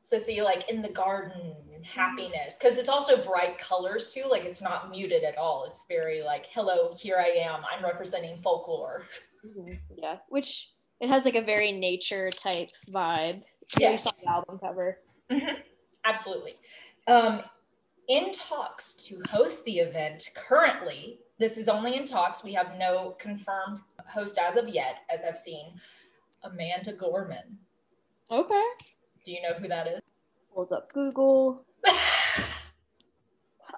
so see like in the garden and happiness because it's also bright colors too. Like it's not muted at all. It's very like, hello, here I am. I'm representing folklore. Mm-hmm. Yeah, which it has like a very nature type vibe. Yes. saw the album cover. Mm-hmm. Absolutely. Um, in talks to host the event currently, this is only in talks. We have no confirmed host as of yet, as I've seen. Amanda Gorman. Okay. Do you know who that is? Pulls up Google.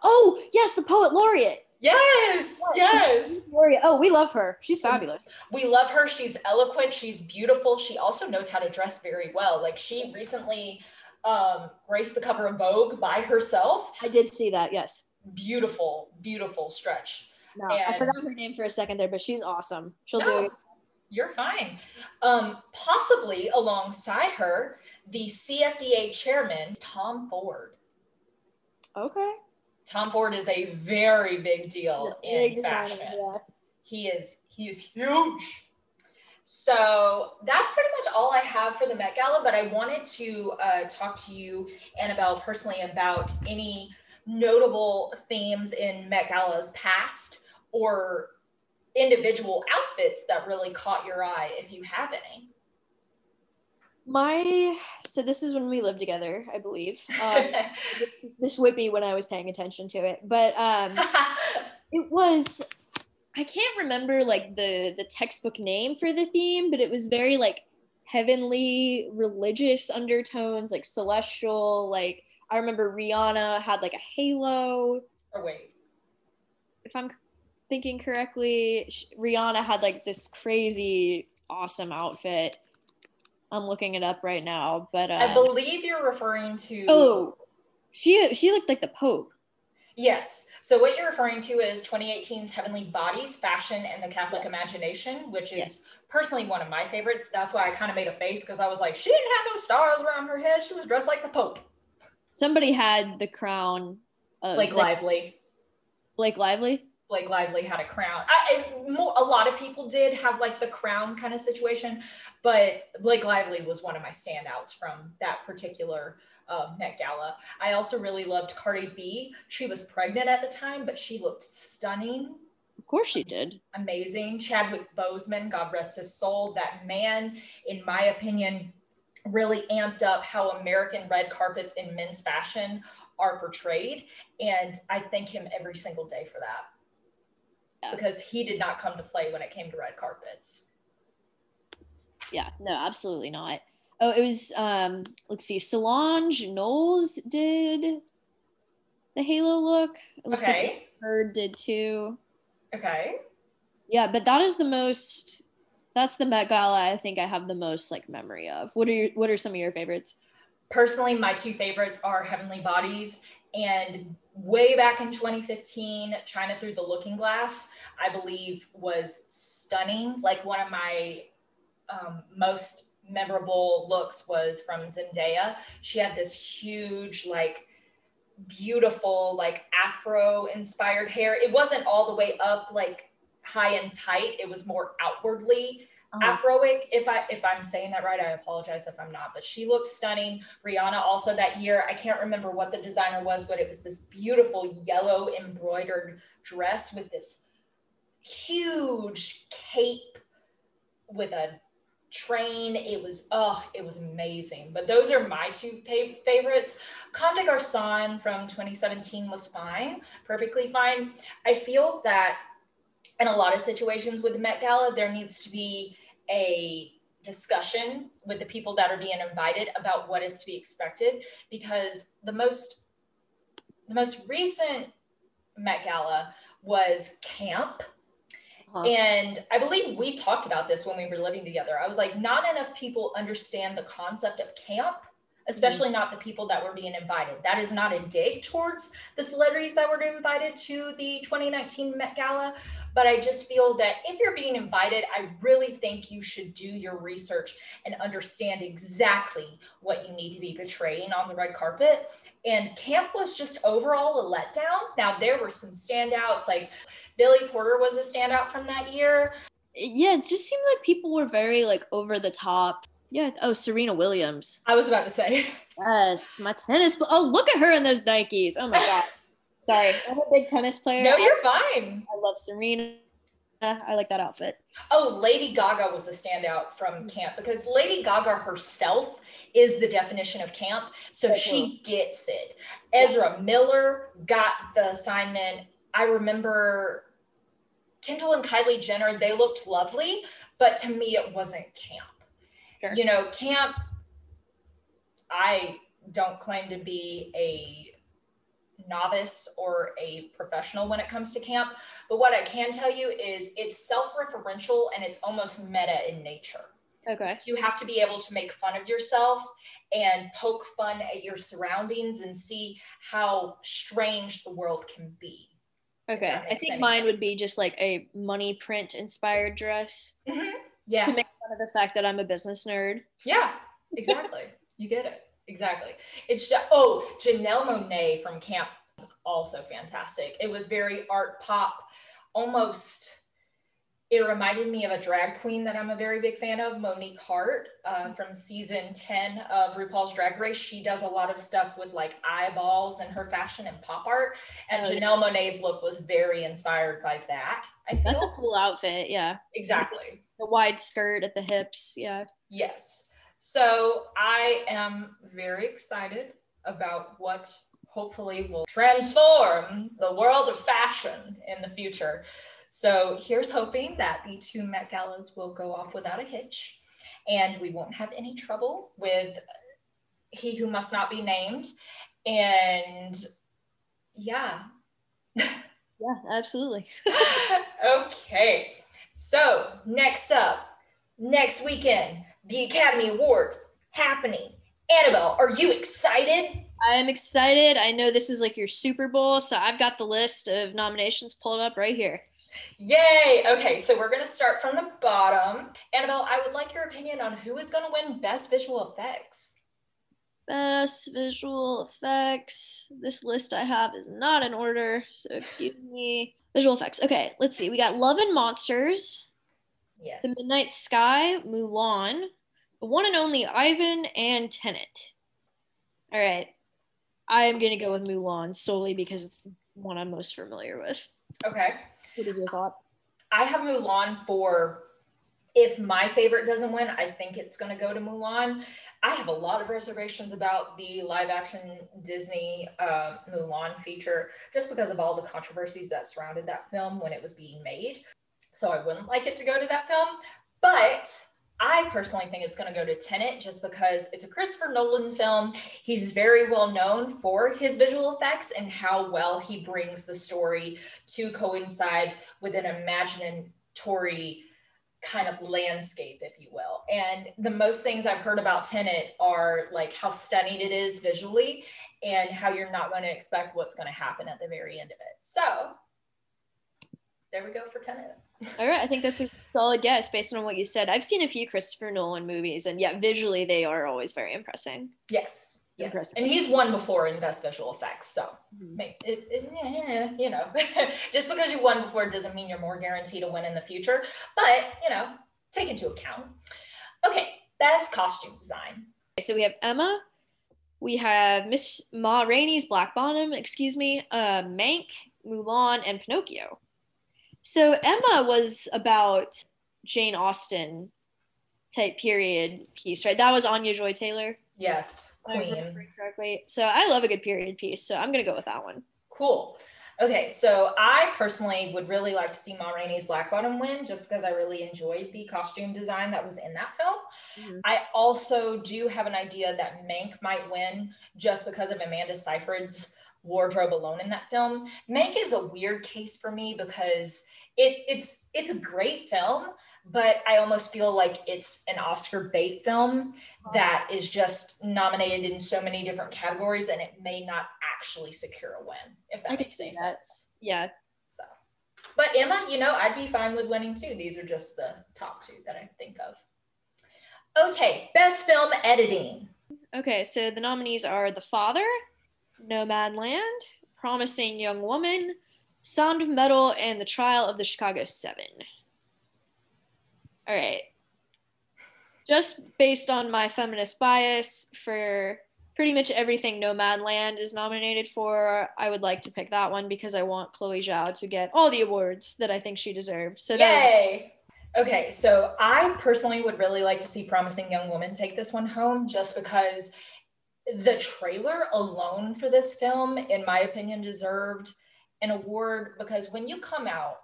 oh, yes, the poet laureate. Yes, yes. Laureate. Oh, we love her. She's fabulous. We love her. She's eloquent. She's beautiful. She also knows how to dress very well. Like she recently um, graced the cover of Vogue by herself. I did see that. Yes. Beautiful, beautiful stretch. No, and I forgot her name for a second there, but she's awesome. She'll no, do it. You're fine. Um, possibly alongside her, the CFDA chairman, Tom Ford. Okay. Tom Ford is a very big deal in fashion. yeah. He is he is huge. So that's pretty much all I have for the Met Gala. But I wanted to uh, talk to you, Annabelle, personally about any notable themes in Met Gala's past or individual outfits that really caught your eye, if you have any my so this is when we lived together i believe um, this, this, would be when i was paying attention to it but um it was i can't remember like the the textbook name for the theme but it was very like heavenly religious undertones like celestial like i remember rihanna had like a halo oh wait if i'm thinking correctly rihanna had like this crazy awesome outfit I'm looking it up right now, but uh, I believe you're referring to. Oh, she she looked like the Pope. Yes. So what you're referring to is 2018's Heavenly Bodies, Fashion, and the Catholic yes. Imagination, which is yes. personally one of my favorites. That's why I kind of made a face because I was like, she didn't have no stars around her head. She was dressed like the Pope. Somebody had the crown. Uh, Blake Lively. Blake Lively. Blake Lively had a crown. I, more, a lot of people did have like the crown kind of situation, but Blake Lively was one of my standouts from that particular uh, Met Gala. I also really loved Cardi B. She was pregnant at the time, but she looked stunning. Of course she did. Amazing. Chadwick Boseman, God rest his soul. That man, in my opinion, really amped up how American red carpets in men's fashion are portrayed. And I thank him every single day for that because he did not come to play when it came to red carpets. Yeah, no, absolutely not. Oh, it was um let's see, Solange Knowles did the Halo look. It looks Okay. like Bird did too. Okay. Yeah, but that is the most that's the Met Gala I think I have the most like memory of. What are your what are some of your favorites? Personally, my two favorites are Heavenly Bodies and way back in 2015, China Through the Looking Glass, I believe was stunning. Like one of my um, most memorable looks was from Zendaya. She had this huge, like, beautiful, like afro inspired hair. It wasn't all the way up, like high and tight, it was more outwardly Uh-huh. Afroic, if I if I'm saying that right, I apologize if I'm not, but she looks stunning. Rihanna also that year, I can't remember what the designer was, but it was this beautiful yellow embroidered dress with this huge cape with a train. It was oh, it was amazing. But those are my two fa- favorites. Comme des Garçons from 2017 was fine, perfectly fine. I feel that in a lot of situations with the Met Gala, there needs to be a discussion with the people that are being invited about what is to be expected because the most the most recent Met Gala was camp Uh-huh. and I believe we talked about this when we were living together. I was like, not enough people understand the concept of camp, especially not the people that were being invited. That is not a dig towards the celebrities that were invited to the 2019 Met Gala. But I just feel that if you're being invited, I really think you should do your research and understand exactly what you need to be portraying on the red carpet. And camp was just overall a letdown. Now, there were some standouts, like Billy Porter was a standout from that year. Yeah, it just seemed like people were very like over the top. Yeah. Oh, Serena Williams. I was about to say, Yes, my tennis. Oh, look at her in those Nikes. Oh my gosh. Sorry, I'm a big tennis player. no, you're fine. I love Serena. I like that outfit. Oh, Lady Gaga was a standout from camp because Lady Gaga herself is the definition of camp. So Very she gets it. Ezra Miller got the assignment. I remember Kendall and Kylie Jenner, they looked lovely, but to me, it wasn't camp. Sure. You know, camp, I don't claim to be a novice or a professional when it comes to camp. But what I can tell you is it's self referential and it's almost meta in nature. Oh, okay. You have to be able to make fun of yourself and poke fun at your surroundings and see how strange the world can be. Okay. I think any mine would be just like a money print inspired dress mm-hmm. Yeah. to make fun of the fact that I'm a business nerd. Yeah, exactly. you get it. Exactly. It's just, oh, Janelle Monáe from camp was also fantastic. It was very art pop, almost. It reminded me of a drag queen that I'm a very big fan of, Monique Heart, uh, from season 10 of RuPaul's Drag Race. She does a lot of stuff with like eyeballs and her fashion and pop art. And Oh. Janelle Monáe's look was very inspired by that. I feel That's a cool outfit. Yeah. exactly. The wide skirt at the hips. Yeah. Yes. So I am very excited about what hopefully will transform the world of fashion in the future. So here's hoping that the two Met Galas will go off without a hitch and we won't have any trouble with He Who Must Not Be Named. And yeah, Yeah, absolutely. okay. So, next up, next weekend, the Academy Awards happening. Annabelle, are you excited? I'm excited. I know this is like your Super Bowl, so I've got the list of nominations pulled up right here. Yay! Okay, so we're going to start from the bottom. Annabelle, I would like your opinion on who is going to win Best Visual Effects. Best visual effects. This list I have is not in order, so excuse me. Visual effects. Okay, let's see. We got Love and Monsters, Yes. The Midnight Sky, Mulan, The One and Only Ivan, and Tenet. All right. I am going to go with Mulan solely because it's the one I'm most familiar with. Okay. What is your thought? I have Mulan for if my favorite doesn't win, I think it's going to go to Mulan. I have a lot of reservations about the live action Disney uh, Mulan feature just because of all the controversies that surrounded that film when it was being made. So I wouldn't like it to go to that film. But I personally think it's going to go to Tenet just because it's a Christopher Nolan film. He's very well known for his visual effects and how well he brings the story to coincide with an imaginatory kind of landscape, if you will. And the most things I've heard about Tenet are like how stunning it is visually and how you're not going to expect what's going to happen at the very end of it. So there we go for Tenet. All right, I think that's a solid guess based on what you said. I've seen a few Christopher Nolan movies, and yeah, visually they are always very impressive. Yes, yes, Impressive. and he's won before in best visual effects, so mm-hmm. it, it, yeah, you know, just because you won before doesn't mean you're more guaranteed to win in the future. But you know, take into account. Okay, best costume design. So we have Emma, we have Miss Ma Rainey's Black Bottom, excuse me, uh, Mank, Mulan, and Pinocchio. So Emma was about Jane Austen type period piece, right? That was Anya Joy Taylor. Yes, Queen. correctly. So I love a good period piece. So I'm gonna go with that one. Cool. Okay, so I personally would really like to see Ma Rainey's Black Bottom win just because I really enjoyed the costume design that was in that film. Mm-hmm. I also do have an idea that Mank might win just because of Amanda Seyfried's wardrobe alone in that film. Mank is a weird case for me because it it's it's a great film but I almost feel like it's an Oscar bait film that is just nominated in so many different categories and it may not actually secure a win, if that I makes any that. sense. Yeah. So, but Emma, you know, I'd be fine with winning too. These are just the top two that I think of. Okay, best film editing. Okay, so the nominees are The Father, Nomadland, Promising Young Woman, Sound of Metal, and The Trial of the Chicago Seven. All right. Just based on my feminist bias for pretty much everything Nomadland is nominated for, I would like to pick that one because I want Chloe Zhao to get all the awards that I think she deserves. So Yay! Okay, so I personally would really like to see Promising Young Woman take this one home just because the trailer alone for this film, in my opinion, deserved an award because when you come out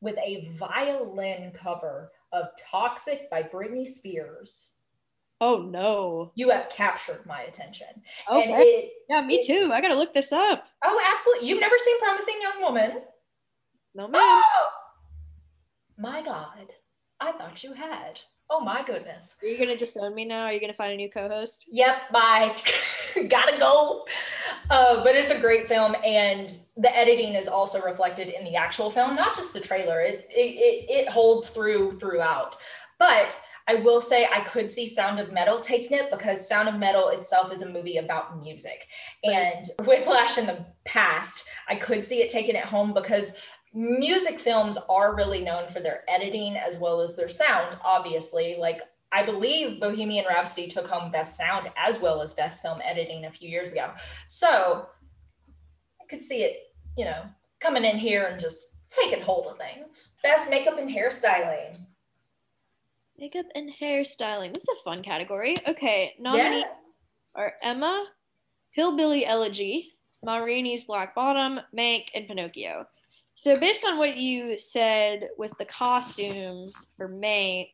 with a violin cover of Toxic by Britney Spears. Oh no. You have captured my attention. Okay. And it, yeah, me it, too. I gotta look this up. Oh, absolutely. You've never seen Promising Young Woman? No, ma'am. Oh! My God. I thought you had. Oh my goodness. Are you gonna disown me now? Are you gonna find a new co-host? Yep, bye. Gotta go. Uh, but it's a great film, and the editing is also reflected in the actual film, not just the trailer. It it it, it holds through throughout. But I will say I could see Sound of Metal taking it because Sound of Metal itself is a movie about music. And Whiplash in the past, I could see it taking it home because music films are really known for their editing as well as their sound, obviously. Like, I believe Bohemian Rhapsody took home Best Sound as well as Best Film Editing a few years ago. So I could see it, you know, coming in here and just taking hold of things. Best Makeup and Hairstyling. Makeup and hairstyling. This is a fun category. Okay, nominees yeah. are Emma, Hillbilly Elegy, Ma Rainey's Black Bottom, Mank, and Pinocchio. So based on what you said with the costumes for Mank,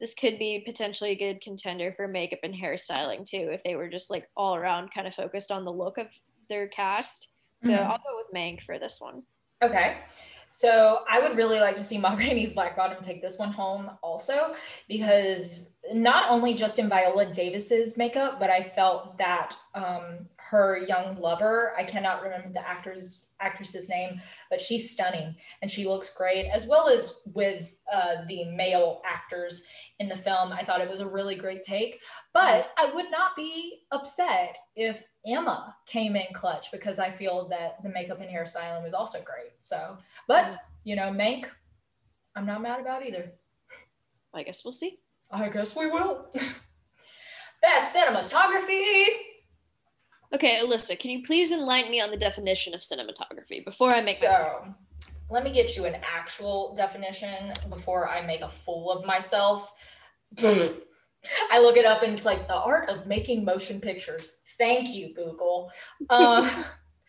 this could be potentially a good contender for makeup and hairstyling too, if they were just like all around kind of focused on the look of their cast. So mm-hmm. I'll go with Mank for this one. Okay. So I would really like to see Ma Rainey's Black Bottom take this one home also, because not only just in Viola Davis's makeup, but I felt that um, her young lover, I cannot remember the actor's actress's name, but she's stunning and she looks great, as well as with uh, the male actors in the film. I thought it was a really great take, but I would not be upset if Emma came in clutch because I feel that the makeup and hairstyling was also great. So, but you know, Mank, I'm not mad about either. I guess we'll see. I guess we will. Best cinematography. Okay, Alyssa, can you please enlighten me on the definition of cinematography before I make so, my let me get you an actual definition before I make a fool of myself. I look it up and it's like the art of making motion pictures. Thank you, Google. Um,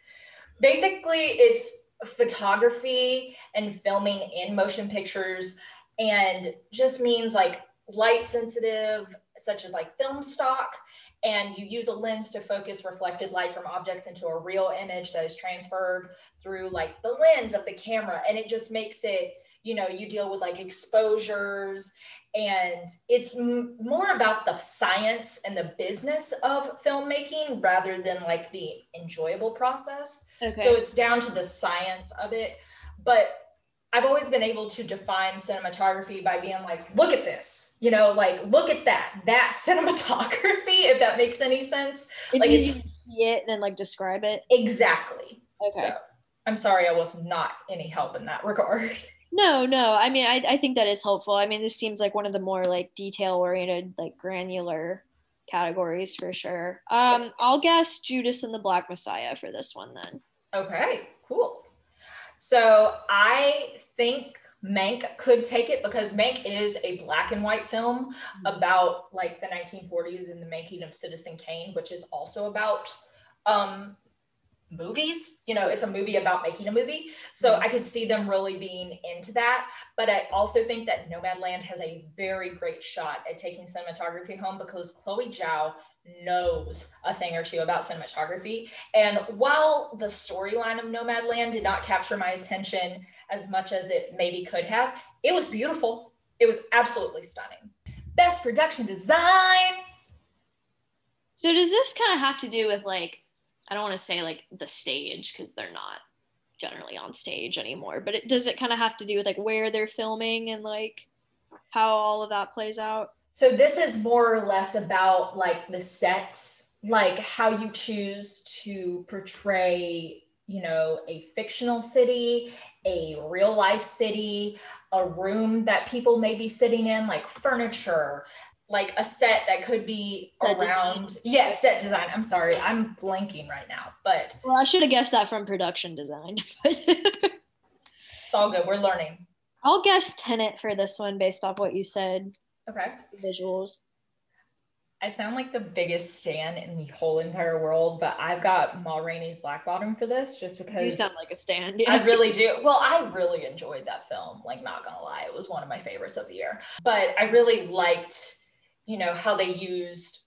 basically, it's photography and filming in motion pictures and just means like light sensitive, such as like film stock, and you use a lens to focus reflected light from objects into a real image that is transferred through like the lens of the camera. And it just makes it, you know, you deal with like exposures and it's m- more about the science and the business of filmmaking rather than like the enjoyable process. Okay. So it's down to the science of it. But I've always been able to define cinematography by being like, look at this, you know, like look at that, that cinematography, if that makes any sense. If like you see it and then like describe it. Exactly. Okay. So I'm sorry I was not any help in that regard. No, no. I mean, I, I think that is helpful. I mean, this seems like one of the more like detail oriented, like granular categories for sure. Um, yes. I'll guess Judas and the Black Messiah for this one then. Okay, cool. So I think Mank could take it because Mank is a black and white film mm-hmm. about like the 1940s and the making of Citizen Kane, which is also about um, movies. You know, it's a movie about making a movie. So mm-hmm. I could see them really being into that. But I also think that Nomadland has a very great shot at taking cinematography home because Chloe Zhao knows a thing or two about cinematography. And while the storyline of Nomadland did not capture my attention as much as it maybe could have, it was beautiful. It was absolutely stunning. Best production design. So does this kind of have to do with like I don't want to say like the stage because they're not generally on stage anymore, but it does it kind of have to do with like where they're filming and like how all of that plays out? So this is more or less about like the sets, like how you choose to portray, you know, a fictional city, a real life city, a room that people may be sitting in, like furniture, like a set that could be set around design. yes set design i'm sorry i'm blanking right now but well i should have guessed that from production design but it's all good we're learning i'll guess Tenet for this one based off what you said okay visuals I sound like the biggest stan in the whole entire world, but I've got Ma Rainey's Black Bottom for this just because you sound like a stan. Yeah. I really do. Well, I really enjoyed that film. Like, not gonna lie, it was one of my favorites of the year. But I really liked you know, how they used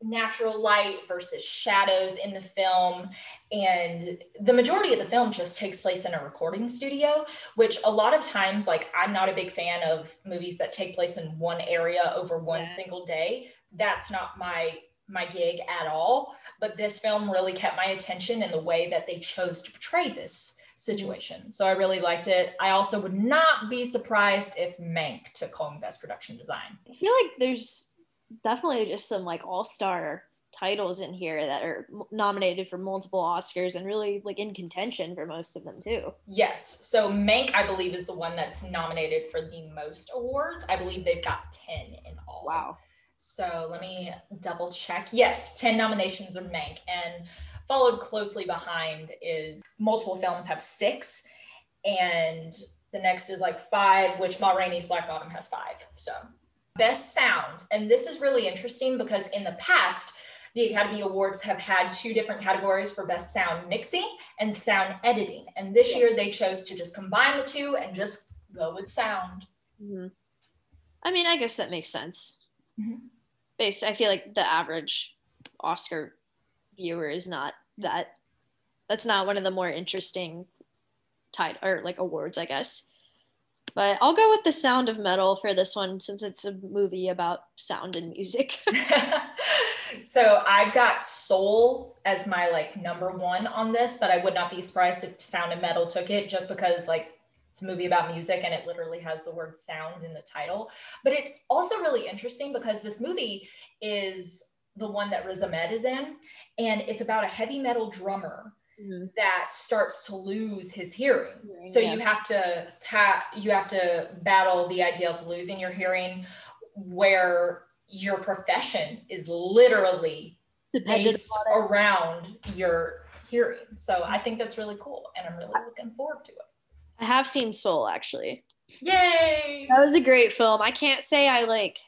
natural light versus shadows in the film. And the majority of the film just takes place in a recording studio, which a lot of times, like, I'm not a big fan of movies that take place in one area over one yeah. single day. That's not my my gig at all but this film really kept my attention in the way that they chose to portray this Mm-hmm. situation. So I really liked it. I also would not be surprised if Mank took home Best Production Design. I feel like there's definitely just some like all star titles in here that are nominated for multiple Oscars and really like in contention for most of them too. Yes. So Mank, I believe, is the one that's nominated for the most awards. I believe they've got 10 in all. Wow. So let me double check. Yes, 10 nominations are Mank. And followed closely behind is multiple films have six, and the next is like five, which Ma Rainey's Black Bottom has five. So best sound, and this is really interesting because in the past, the Academy Awards have had two different categories for best sound mixing and sound editing. And this yeah. year they chose to just combine the two and just go with sound. Mm-hmm. I mean, I guess that makes sense. Mm-hmm. Based, I feel like the average Oscar viewer is not that that's not one of the more interesting title or like awards, I guess. But I'll go with the sound of metal for this one since it's a movie about sound and music. so I've got soul as my like number one on this, but I would not be surprised if sound and metal took it just because like it's a movie about music and it literally has the word sound in the title. But it's also really interesting because this movie is the one that Riz Ahmed is in, and it's about a heavy metal drummer mm-hmm. that starts to lose his hearing. Mm-hmm. So yeah. you have to tap, you have to battle the idea of losing your hearing, where your profession is literally Dependent based around your hearing. So I think that's really cool, and I'm really looking forward to it. I have seen Soul actually. Yay! That was a great film. I can't say I like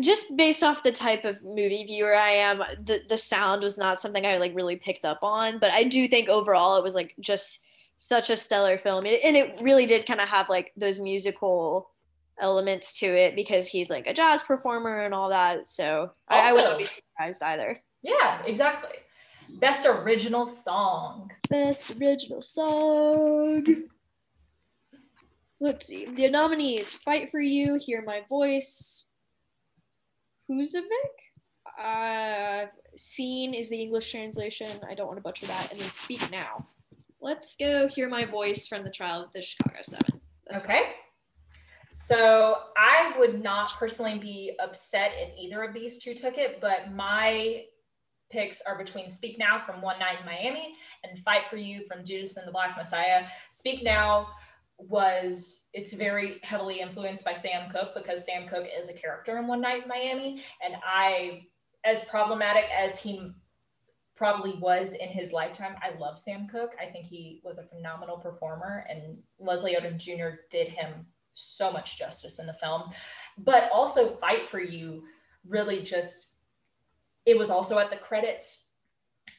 just based off the type of movie viewer I am, the the sound was not something I like really picked up on. But I do think overall it was like just such a stellar film, and it really did kind of have like those musical elements to it because he's like a jazz performer and all that. So also, I, I wouldn't be surprised either. Yeah, exactly. Best original song. Best original song. Let's see. The nominees Fight for You, Hear My Voice, Husavik. Uh, Seen is the English translation. I don't want to butcher that. And then Speak Now. Let's go hear my voice from the trial of the Chicago Seven. That's okay. So I would not personally be upset if either of these two took it, but my picks are between Speak Now from One Night in Miami and Fight for You from Judas and the Black Messiah. Speak Now was it's very heavily influenced by Sam Cooke because Sam Cooke is a character in One Night in Miami and I as problematic as he probably was in his lifetime. I love Sam Cooke. I think he was a phenomenal performer, and Leslie Odom Jr. did him so much justice in the film. But also, Fight for You really just, it was also at the credits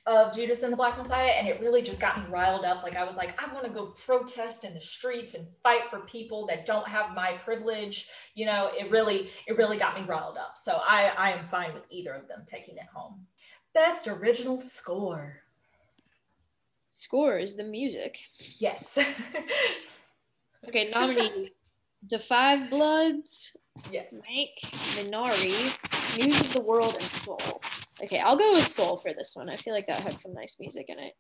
of Judas and the Black Messiah, and it really just got me riled up. Like, I was like, I want to go protest in the streets and fight for people that don't have my privilege. You know, it really, it really got me riled up. So I, I am fine with either of them taking it home. Best original score. Score is the music. Yes. okay, nominees. The 5 Bloods. Yes. Mank, Minari, News of the World, and Soul. Okay, I'll go with Soul for this one. I feel like that had some nice music in it.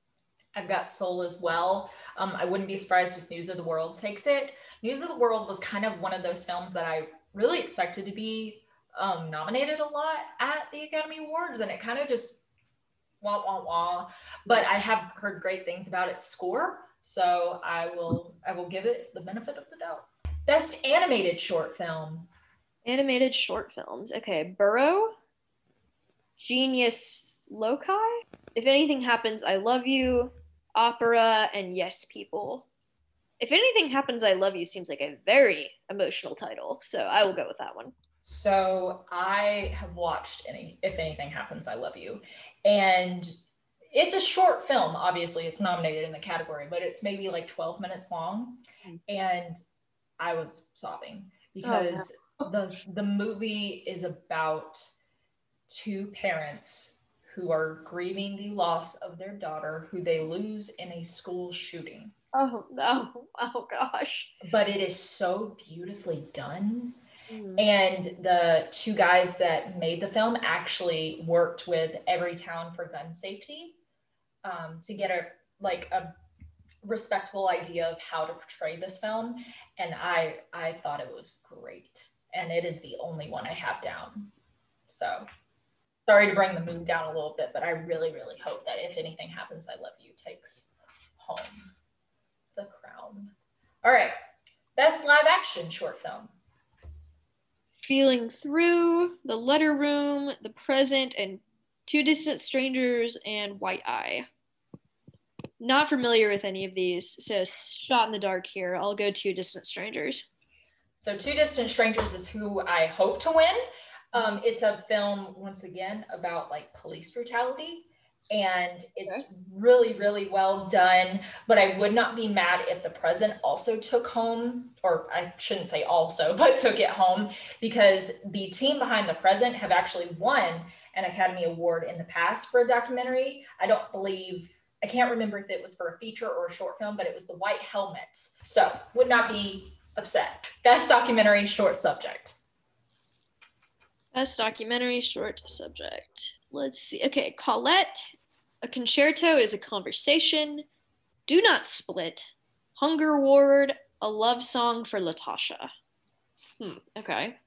I've got Soul as well. Um, I wouldn't be surprised if News of the World takes it. News of the World was kind of one of those films that I really expected to be um, nominated a lot at the Academy Awards, and it kind of just wah wah wah. But I have heard great things about its score, so I will I will give it the benefit of the doubt. Best animated short film. Animated short films. Okay, Burrow, Genius Loci. If anything happens, I love you. Opera and Yes People. If anything happens, I love you seems like a very emotional title, so I will go with that one. So I have watched any if anything happens, I love you. And it's a short film, obviously, it's nominated in the category, but it's maybe like 12 minutes long. Mm. And I was sobbing because oh, the the movie is about two parents who are grieving the loss of their daughter who they lose in a school shooting. Oh no. Oh gosh. But it is so beautifully done Mm-hmm. And the two guys that made the film actually worked with Everytown for gun safety um, to get a like a respectable idea of how to portray this film. And I I thought it was great. And it is the only one I have down. So sorry to bring the mood down a little bit, but I really, really hope that if anything happens, I love you takes home the crown. All right. Best live action short film feeling through the letter room, the present, and two distant strangers and white eye. Not familiar with any of these, so shot in the dark here. I'll go two distant strangers. So two distant strangers is who I hope to win. Um, it's a film once again about like police brutality. And it's okay. really really well done but i would not be mad if the present also took home or i shouldn't say also but took it home because the team behind the present have actually won an academy award in the past for a documentary. I don't believe i can't remember if it was for a feature or a short film but it was the white helmets so would not be upset. Best documentary short subject Best documentary short subject. Let's see. Okay, Colette. A concerto is a conversation. Do not split. Hunger Ward. A love song for Latasha. Hmm. Okay.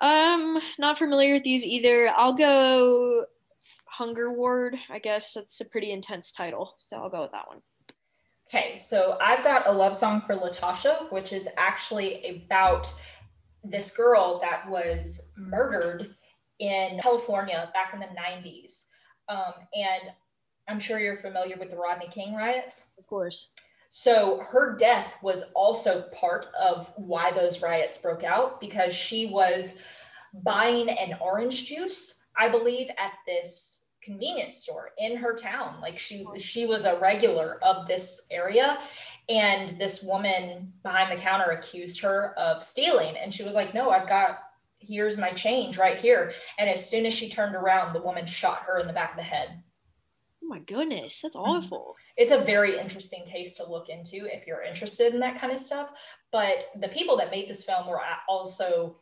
Um, not familiar with these either. I'll go Hunger Ward. I guess that's a pretty intense title, so I'll go with that one. Okay, so I've got a love song for Latasha, which is actually about this girl that was murdered in California back in the 90s. Um, and I'm sure you're familiar with the Rodney King riots. Of course. So her death was also part of why those riots broke out because she was buying an orange juice, I believe, at this convenience store in her town. Like she she was a regular of this area and this woman behind the counter accused her of stealing and she was like, "No, I've got here's my change right here." And as soon as she turned around, the woman shot her in the back of the head. Oh my goodness, that's mm-hmm. awful. It's a very interesting case to look into if you're interested in that kind of stuff. But the people that made this film were also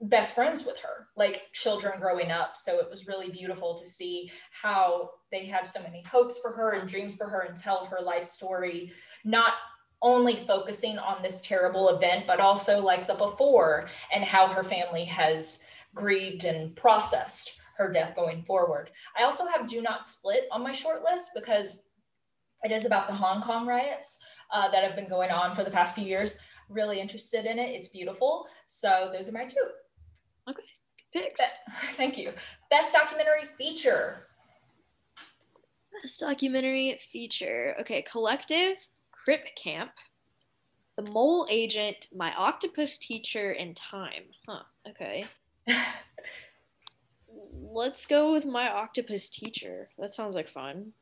best friends with her, like children growing up. So it was really beautiful to see how they had so many hopes for her and dreams for her and tell her life story, not only focusing on this terrible event, but also like the before and how her family has grieved and processed her death going forward. I also have Do Not Split on my short list because it is about the Hong Kong riots uh, that have been going on for the past few years. Really interested in it. It's beautiful. So those are my two. Okay, picks. Be- thank you. Best documentary feature. Best documentary feature. Okay, Collective, Crip Camp, The Mole Agent, My Octopus Teacher, and Time. Huh, okay. Let's go with My Octopus Teacher. That sounds like fun.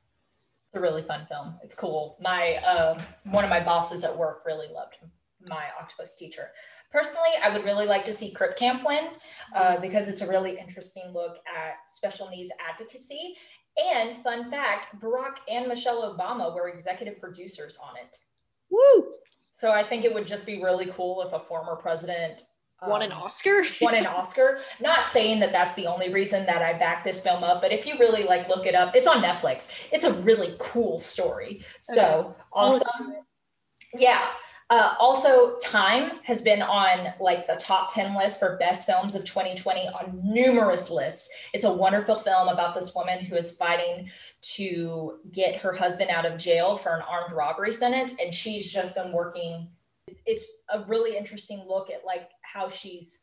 It's a really fun film. It's cool. My uh, one of my bosses at work really loved my octopus teacher. Personally, I would really like to see Crip Camp win uh, because it's a really interesting look at special needs advocacy. And fun fact, Barack and Michelle Obama were executive producers on it. Woo! So I think it would just be really cool if a former president um, won an Oscar. won an Oscar. Not saying that that's the only reason that I backed this film up, but if you really like look it up, it's on Netflix. It's a really cool story. So okay. awesome. Yeah. Uh, also, Time has been on like the top 10 list for best films of 2020 on numerous lists. It's a wonderful film about this woman who is fighting to get her husband out of jail for an armed robbery sentence. And she's just been working. It's, it's a really interesting look at like how she's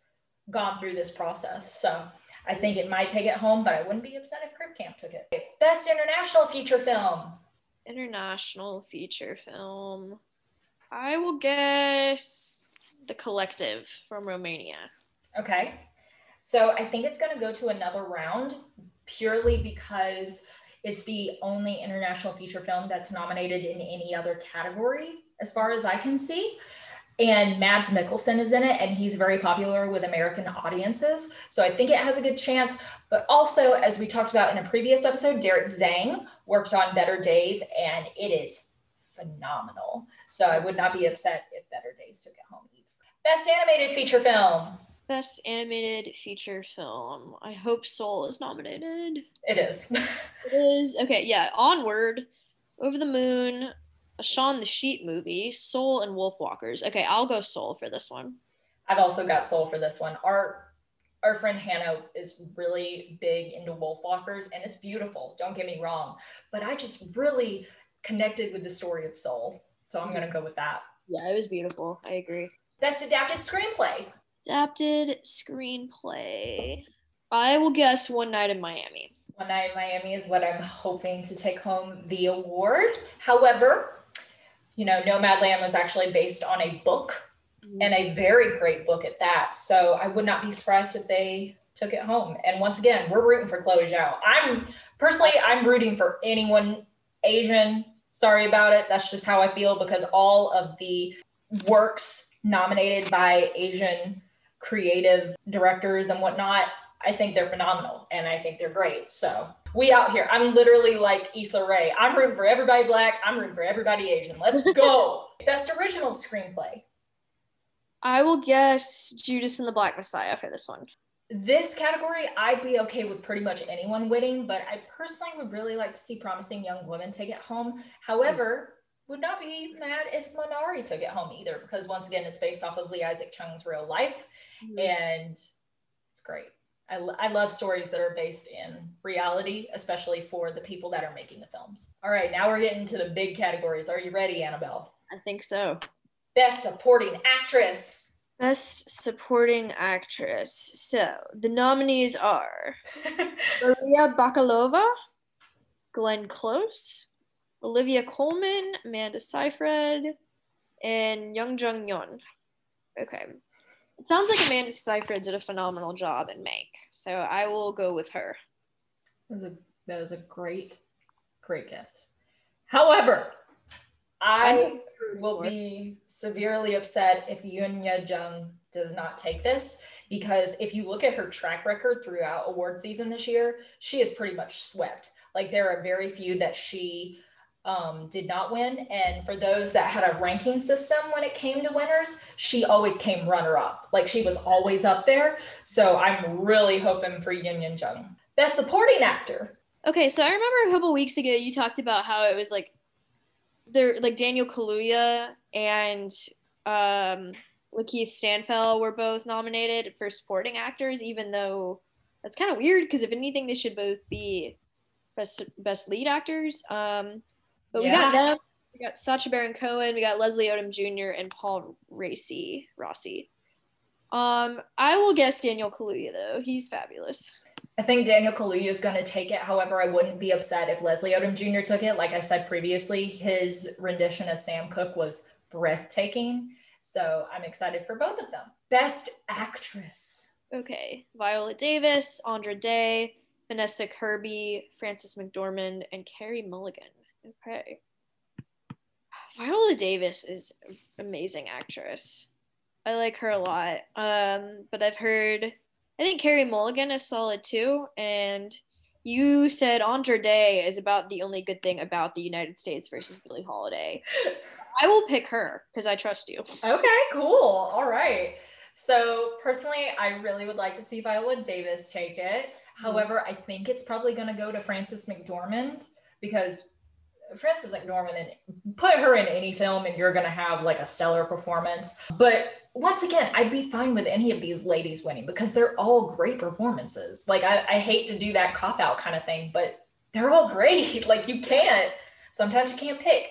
gone through this process. So I think it might take it home, but I wouldn't be upset if Crip Camp took it. Best international feature film. International feature film. I will guess the collective from Romania. Okay. So I think it's going to go to another round purely because it's the only international feature film that's nominated in any other category, as far as I can see. And Mads Mikkelsen is in it, and he's very popular with American audiences. So I think it has a good chance. But also, as we talked about in a previous episode, Derek Tsang worked on Better Days, and it is phenomenal. So I would not be upset if Better Days took it home either. Best animated feature film. Best animated feature film. I hope Soul is nominated. It is. it is. Okay, yeah. Onward, Over the Moon, a Shaun the Sheep movie, Soul, and Wolfwalkers. Okay, I'll go Soul for this one. I've also got Soul for this one. Our our friend Hannah is really big into Wolfwalkers, and it's beautiful. Don't get me wrong, but I just really connected with the story of Soul. So I'm going to go with that. Yeah, it was beautiful. I agree. Best adapted screenplay. Adapted screenplay. I will guess One Night in Miami. One Night in Miami is what I'm hoping to take home the award. However, you know, Nomadland was actually based on a book mm-hmm. and a very great book at that. So I would not be surprised if they took it home. And once again, we're rooting for Chloe Zhao. I'm personally, I'm rooting for anyone Asian, sorry about it. That's just how I feel because all of the works nominated by Asian creative directors and whatnot, I think they're phenomenal and I think they're great. So we out here. I'm literally like Issa Rae. I'm rooting for everybody black. I'm rooting for everybody Asian. Let's go. Best original screenplay. I will guess Judas and the Black Messiah for this one this category, I'd be okay with pretty much anyone winning, but I personally would really like to see Promising Young Women take it home. However, would not be mad if Minari took it home either, because once again, it's based off of Lee Isaac Chung's real life, mm-hmm. and it's great. I, I love stories that are based in reality, especially for the people that are making the films. All right, now we're getting to the big categories. Are you ready, Annabelle? I think so. Best Supporting Actress. Best Supporting Actress. So the nominees are Maria Bakalova, Glenn Close, Olivia Colman, Amanda Seyfried, and Young Jung Yeon. Okay. It sounds like Amanda Seyfried did a phenomenal job in Mank, so I will go with her. It was a That was a great, great guess. However, I will be severely upset if Youn Yuh-jung does not take this because if you look at her track record throughout award season this year, she is pretty much swept. Like there are very few that she um, did not win. And for those that had a ranking system when it came to winners, she always came runner up. Like she was always up there. So I'm really hoping for Yin Yin Jung. Best supporting actor. Okay, so I remember a couple weeks ago you talked about how it was like there like Daniel Kaluuya and um Lakeith Stanfield were both nominated for supporting actors, even though that's kind of weird because if anything, they should both be best best lead actors. Um, but yeah. we got them. We got Sacha Baron Cohen. We got Leslie Odom Jr. and Paul Raci Rossi. Um, I will guess Daniel Kaluuya though. He's fabulous. I think Daniel Kaluuya is going to take it. However, I wouldn't be upset if Leslie Odom Jr. took it. Like I said previously, his rendition as Sam Cooke was breathtaking. So I'm excited for both of them. Best actress. Okay. Viola Davis, Andra Day, Vanessa Kirby, Frances McDormand, and Carey Mulligan. Okay. Viola Davis is amazing actress. I like her a lot. Um, but I've heard, I think Carey Mulligan is solid too. And you said Andra Day is about the only good thing about the United States versus Billie Holiday. I will pick her because I trust you. Okay, cool. All right. So personally, I really would like to see Viola Davis take it. Mm-hmm. However, I think it's probably going to go to Frances McDormand because Frances McDormand and put her in any film and you're going to have like a stellar performance. But once again, I'd be fine with any of these ladies winning because they're all great performances. Like I, I hate to do that cop out kind of thing, but they're all great. like you can't, sometimes you can't pick.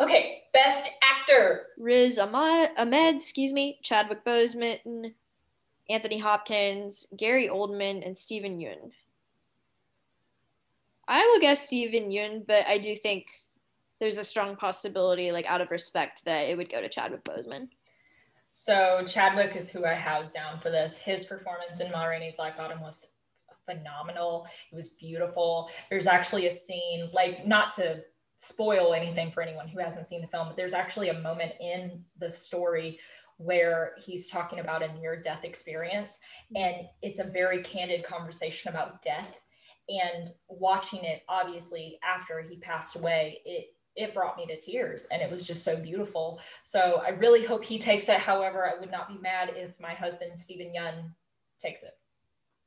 Okay, best actor. Riz Ahmed, Ahmed excuse me, Chadwick Boseman, Anthony Hopkins, Gary Oldman, and Steven Yeun. I will guess Steven Yeun, but I do think there's a strong possibility, like out of respect, that it would go to Chadwick Boseman. So Chadwick is who I have down for this. His performance in Ma Rainey's Black Bottom was phenomenal. It was beautiful. There's actually a scene, like not to spoil anything for anyone who hasn't seen the film, but there's actually a moment in the story where he's talking about a near death experience. And it's a very candid conversation about death. And watching it, obviously, after he passed away, it it brought me to tears and it was just so beautiful. So I really hope he takes it. However, I would not be mad if my husband, Steven Yeun, takes it.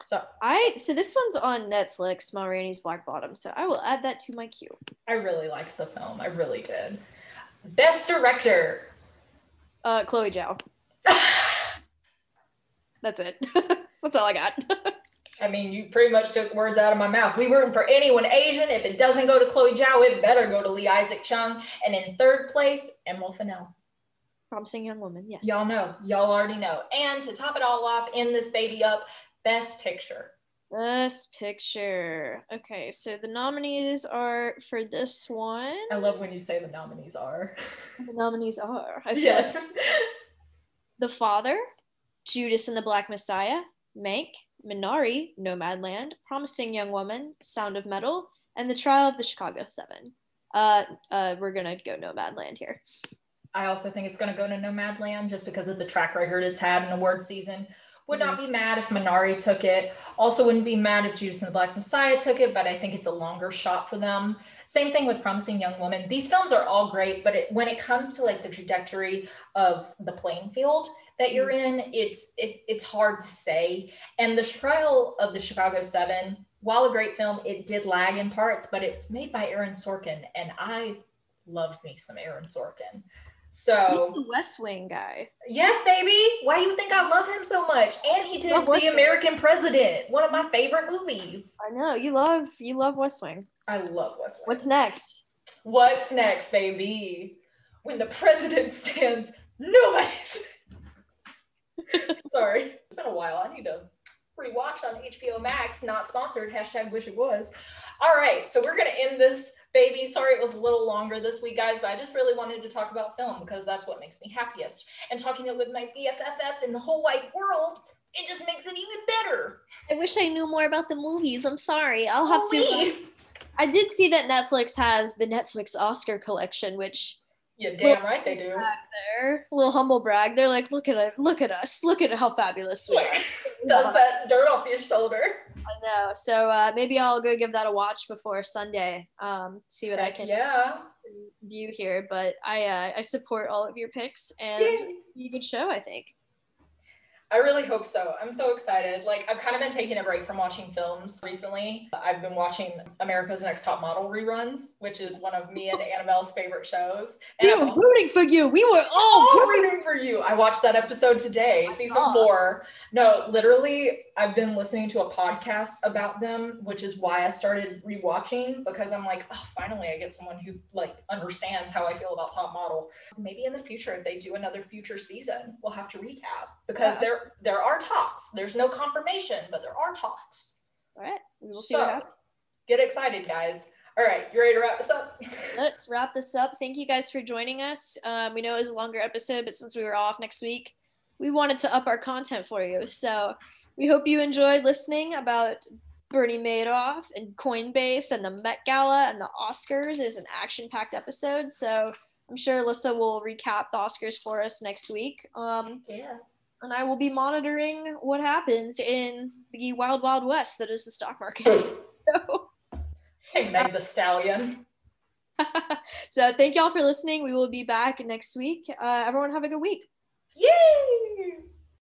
So I so this one's on Netflix, Ma Rainey's Black Bottom. So I will add that to my queue. I really liked the film. I really did. Best director. Uh, Chloe Zhao. That's it. That's all I got. I mean, you pretty much took words out of my mouth. We rooting for anyone Asian. If it doesn't go to Chloe Zhao, it better go to Lee Isaac Chung. And in third place, Emerald Fennell. Promising young woman, yes. Y'all know. Y'all already know. And to top it all off, in this baby up, Best Picture. Best Picture. Okay, so the nominees are for this one. I love when you say the nominees are. The nominees are. Yes. Like the Father, Judas and the Black Messiah, Mank, Minari, Nomadland, Promising Young Woman, Sound of Metal, and The Trial of the Chicago Seven. Uh, uh, we're gonna go Nomadland here. I also think it's gonna go to Nomadland just because of the track record it's had in award season. Would not be mad if Minari took it. Also, wouldn't be mad if Judas and the Black Messiah took it, but I think it's a longer shot for them. Same thing with Promising Young Woman. These films are all great, but it, when it comes to like the trajectory of the playing field that you're mm-hmm. in, it's it, it's hard to say. And the trial of the Chicago Seven, while a great film, it did lag in parts, but it's made by Aaron Sorkin, and I loved me some Aaron Sorkin. So He's the West Wing guy. Yes, baby. Why do you think I love him so much? And he did The American President, one of my favorite movies. I know you love you love West Wing. I love West Wing. What's next? What's next, baby? When the president stands, nobody's. Sorry, it's been a while. I need to rewatch on HBO Max. Not sponsored. Hashtag wish it was. All right, so we're gonna end this baby. Sorry it was a little longer this week, guys, but I just really wanted to talk about film because that's what makes me happiest. And talking it with my BFFF in the whole wide world, it just makes it even better. I wish I knew more about the movies. I'm sorry. I'll have oh, to. Uh, I did see that Netflix has the Netflix Oscar collection, which yeah, damn right they do. There, a little humble brag. They're like, look at it, look at us, look at how fabulous we are. Does that dirt off your shoulder? I know. So uh, maybe I'll go give that a watch before Sunday. Um, see what Heck I can yeah view here. But I uh, I support all of your picks and Yay. a good show. I think. I really hope so. I'm so excited. Like I've kind of been taking a break from watching films recently. I've been watching America's Next Top Model reruns, which is one of me and Annabelle's favorite shows. And we were also- rooting for you. We were all, rooting for you. I watched that episode today, season four. No, literally, I've been listening to a podcast about them, which is why I started rewatching because I'm like, oh, finally, I get someone who like understands how I feel about Top Model. Maybe in the future, if they do another future season, we'll have to recap because yeah. There there are talks. There's no confirmation, but there are talks. All right, we will see so, what happens. Get excited, guys. All right, you ready to wrap this up? Let's wrap this up. Thank you guys for joining us. Um, we know it was a longer episode, but since we were off next week, we wanted to up our content for you. So we hope you enjoyed listening about Bernie Madoff and Coinbase and the Met Gala and the Oscars. It was an action packed episode. So I'm sure Alyssa will recap the Oscars for us next week. Um, yeah. And I will be monitoring what happens in the wild, wild west that is the stock market. so, hey, Meg the Stallion. so thank y'all for listening. We will be back next week. Uh, everyone have a good week. Yay!